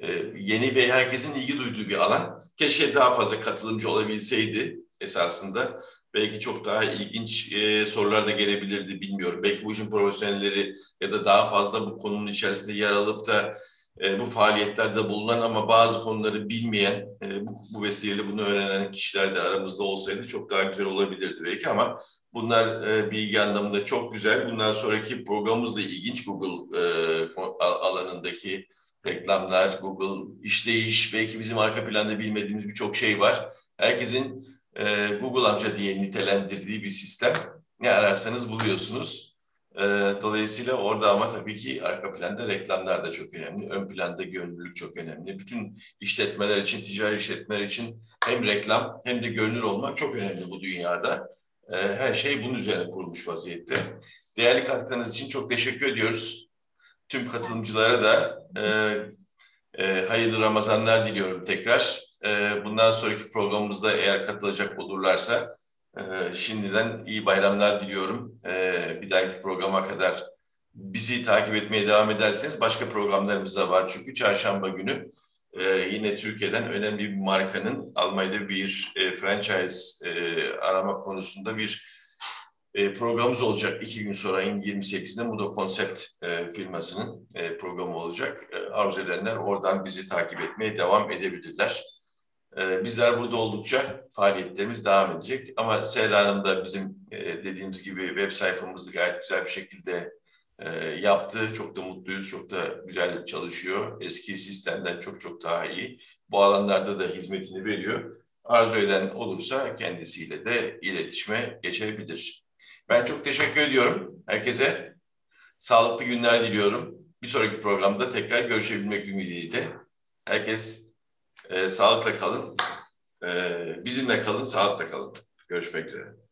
E, yeni ve herkesin ilgi duyduğu bir alan. Keşke daha fazla katılımcı olabilseydi esasında. Belki çok daha ilginç e, sorular da gelebilirdi bilmiyorum. Belki bu işin profesyonelleri ya da daha fazla bu konunun içerisinde yer alıp da e, bu faaliyetlerde bulunan ama bazı konuları bilmeyen, e, bu, bu vesileyle bunu öğrenen kişiler de aramızda olsaydı çok daha güzel olabilirdi belki ama bunlar e, bilgi anlamında çok güzel. Bundan sonraki programımız da ilginç Google e, alanındaki reklamlar, Google işleyiş, belki bizim arka planda bilmediğimiz birçok şey var. Herkesin e, Google amca diye nitelendirdiği bir sistem. Ne ararsanız buluyorsunuz. E, dolayısıyla orada ama tabii ki arka planda reklamlar da çok önemli. Ön planda gönüllülük çok önemli. Bütün işletmeler için, ticari işletmeler için hem reklam hem de görünür olmak çok önemli bu dünyada. E, her şey bunun üzerine kurulmuş vaziyette. Değerli katkılarınız için çok teşekkür ediyoruz. Tüm katılımcılara da e, e, hayırlı Ramazanlar diliyorum tekrar. E, bundan sonraki programımızda eğer katılacak olurlarsa e, şimdiden iyi bayramlar diliyorum. E, bir dahaki programa kadar bizi takip etmeye devam ederseniz başka programlarımız da var. Çünkü çarşamba günü e, yine Türkiye'den önemli bir markanın Almanya'da bir e, franchise e, arama konusunda bir programımız olacak iki gün sonra ayın 28'inde Mudo Konsept e, firmasının e, programı olacak. E, arzu edenler oradan bizi takip etmeye devam edebilirler. E, bizler burada oldukça faaliyetlerimiz devam edecek. Ama Seyla Hanım da bizim e, dediğimiz gibi web sayfamızı gayet güzel bir şekilde e, yaptı. Çok da mutluyuz, çok da güzel çalışıyor. Eski sistemden çok çok daha iyi. Bu alanlarda da hizmetini veriyor. Arzu eden olursa kendisiyle de iletişime geçebilir. Ben çok teşekkür ediyorum herkese. Sağlıklı günler diliyorum. Bir sonraki programda tekrar görüşebilmek ümidiyle. Herkes e, sağlıkla kalın. E, bizimle kalın, sağlıkla kalın. Görüşmek üzere.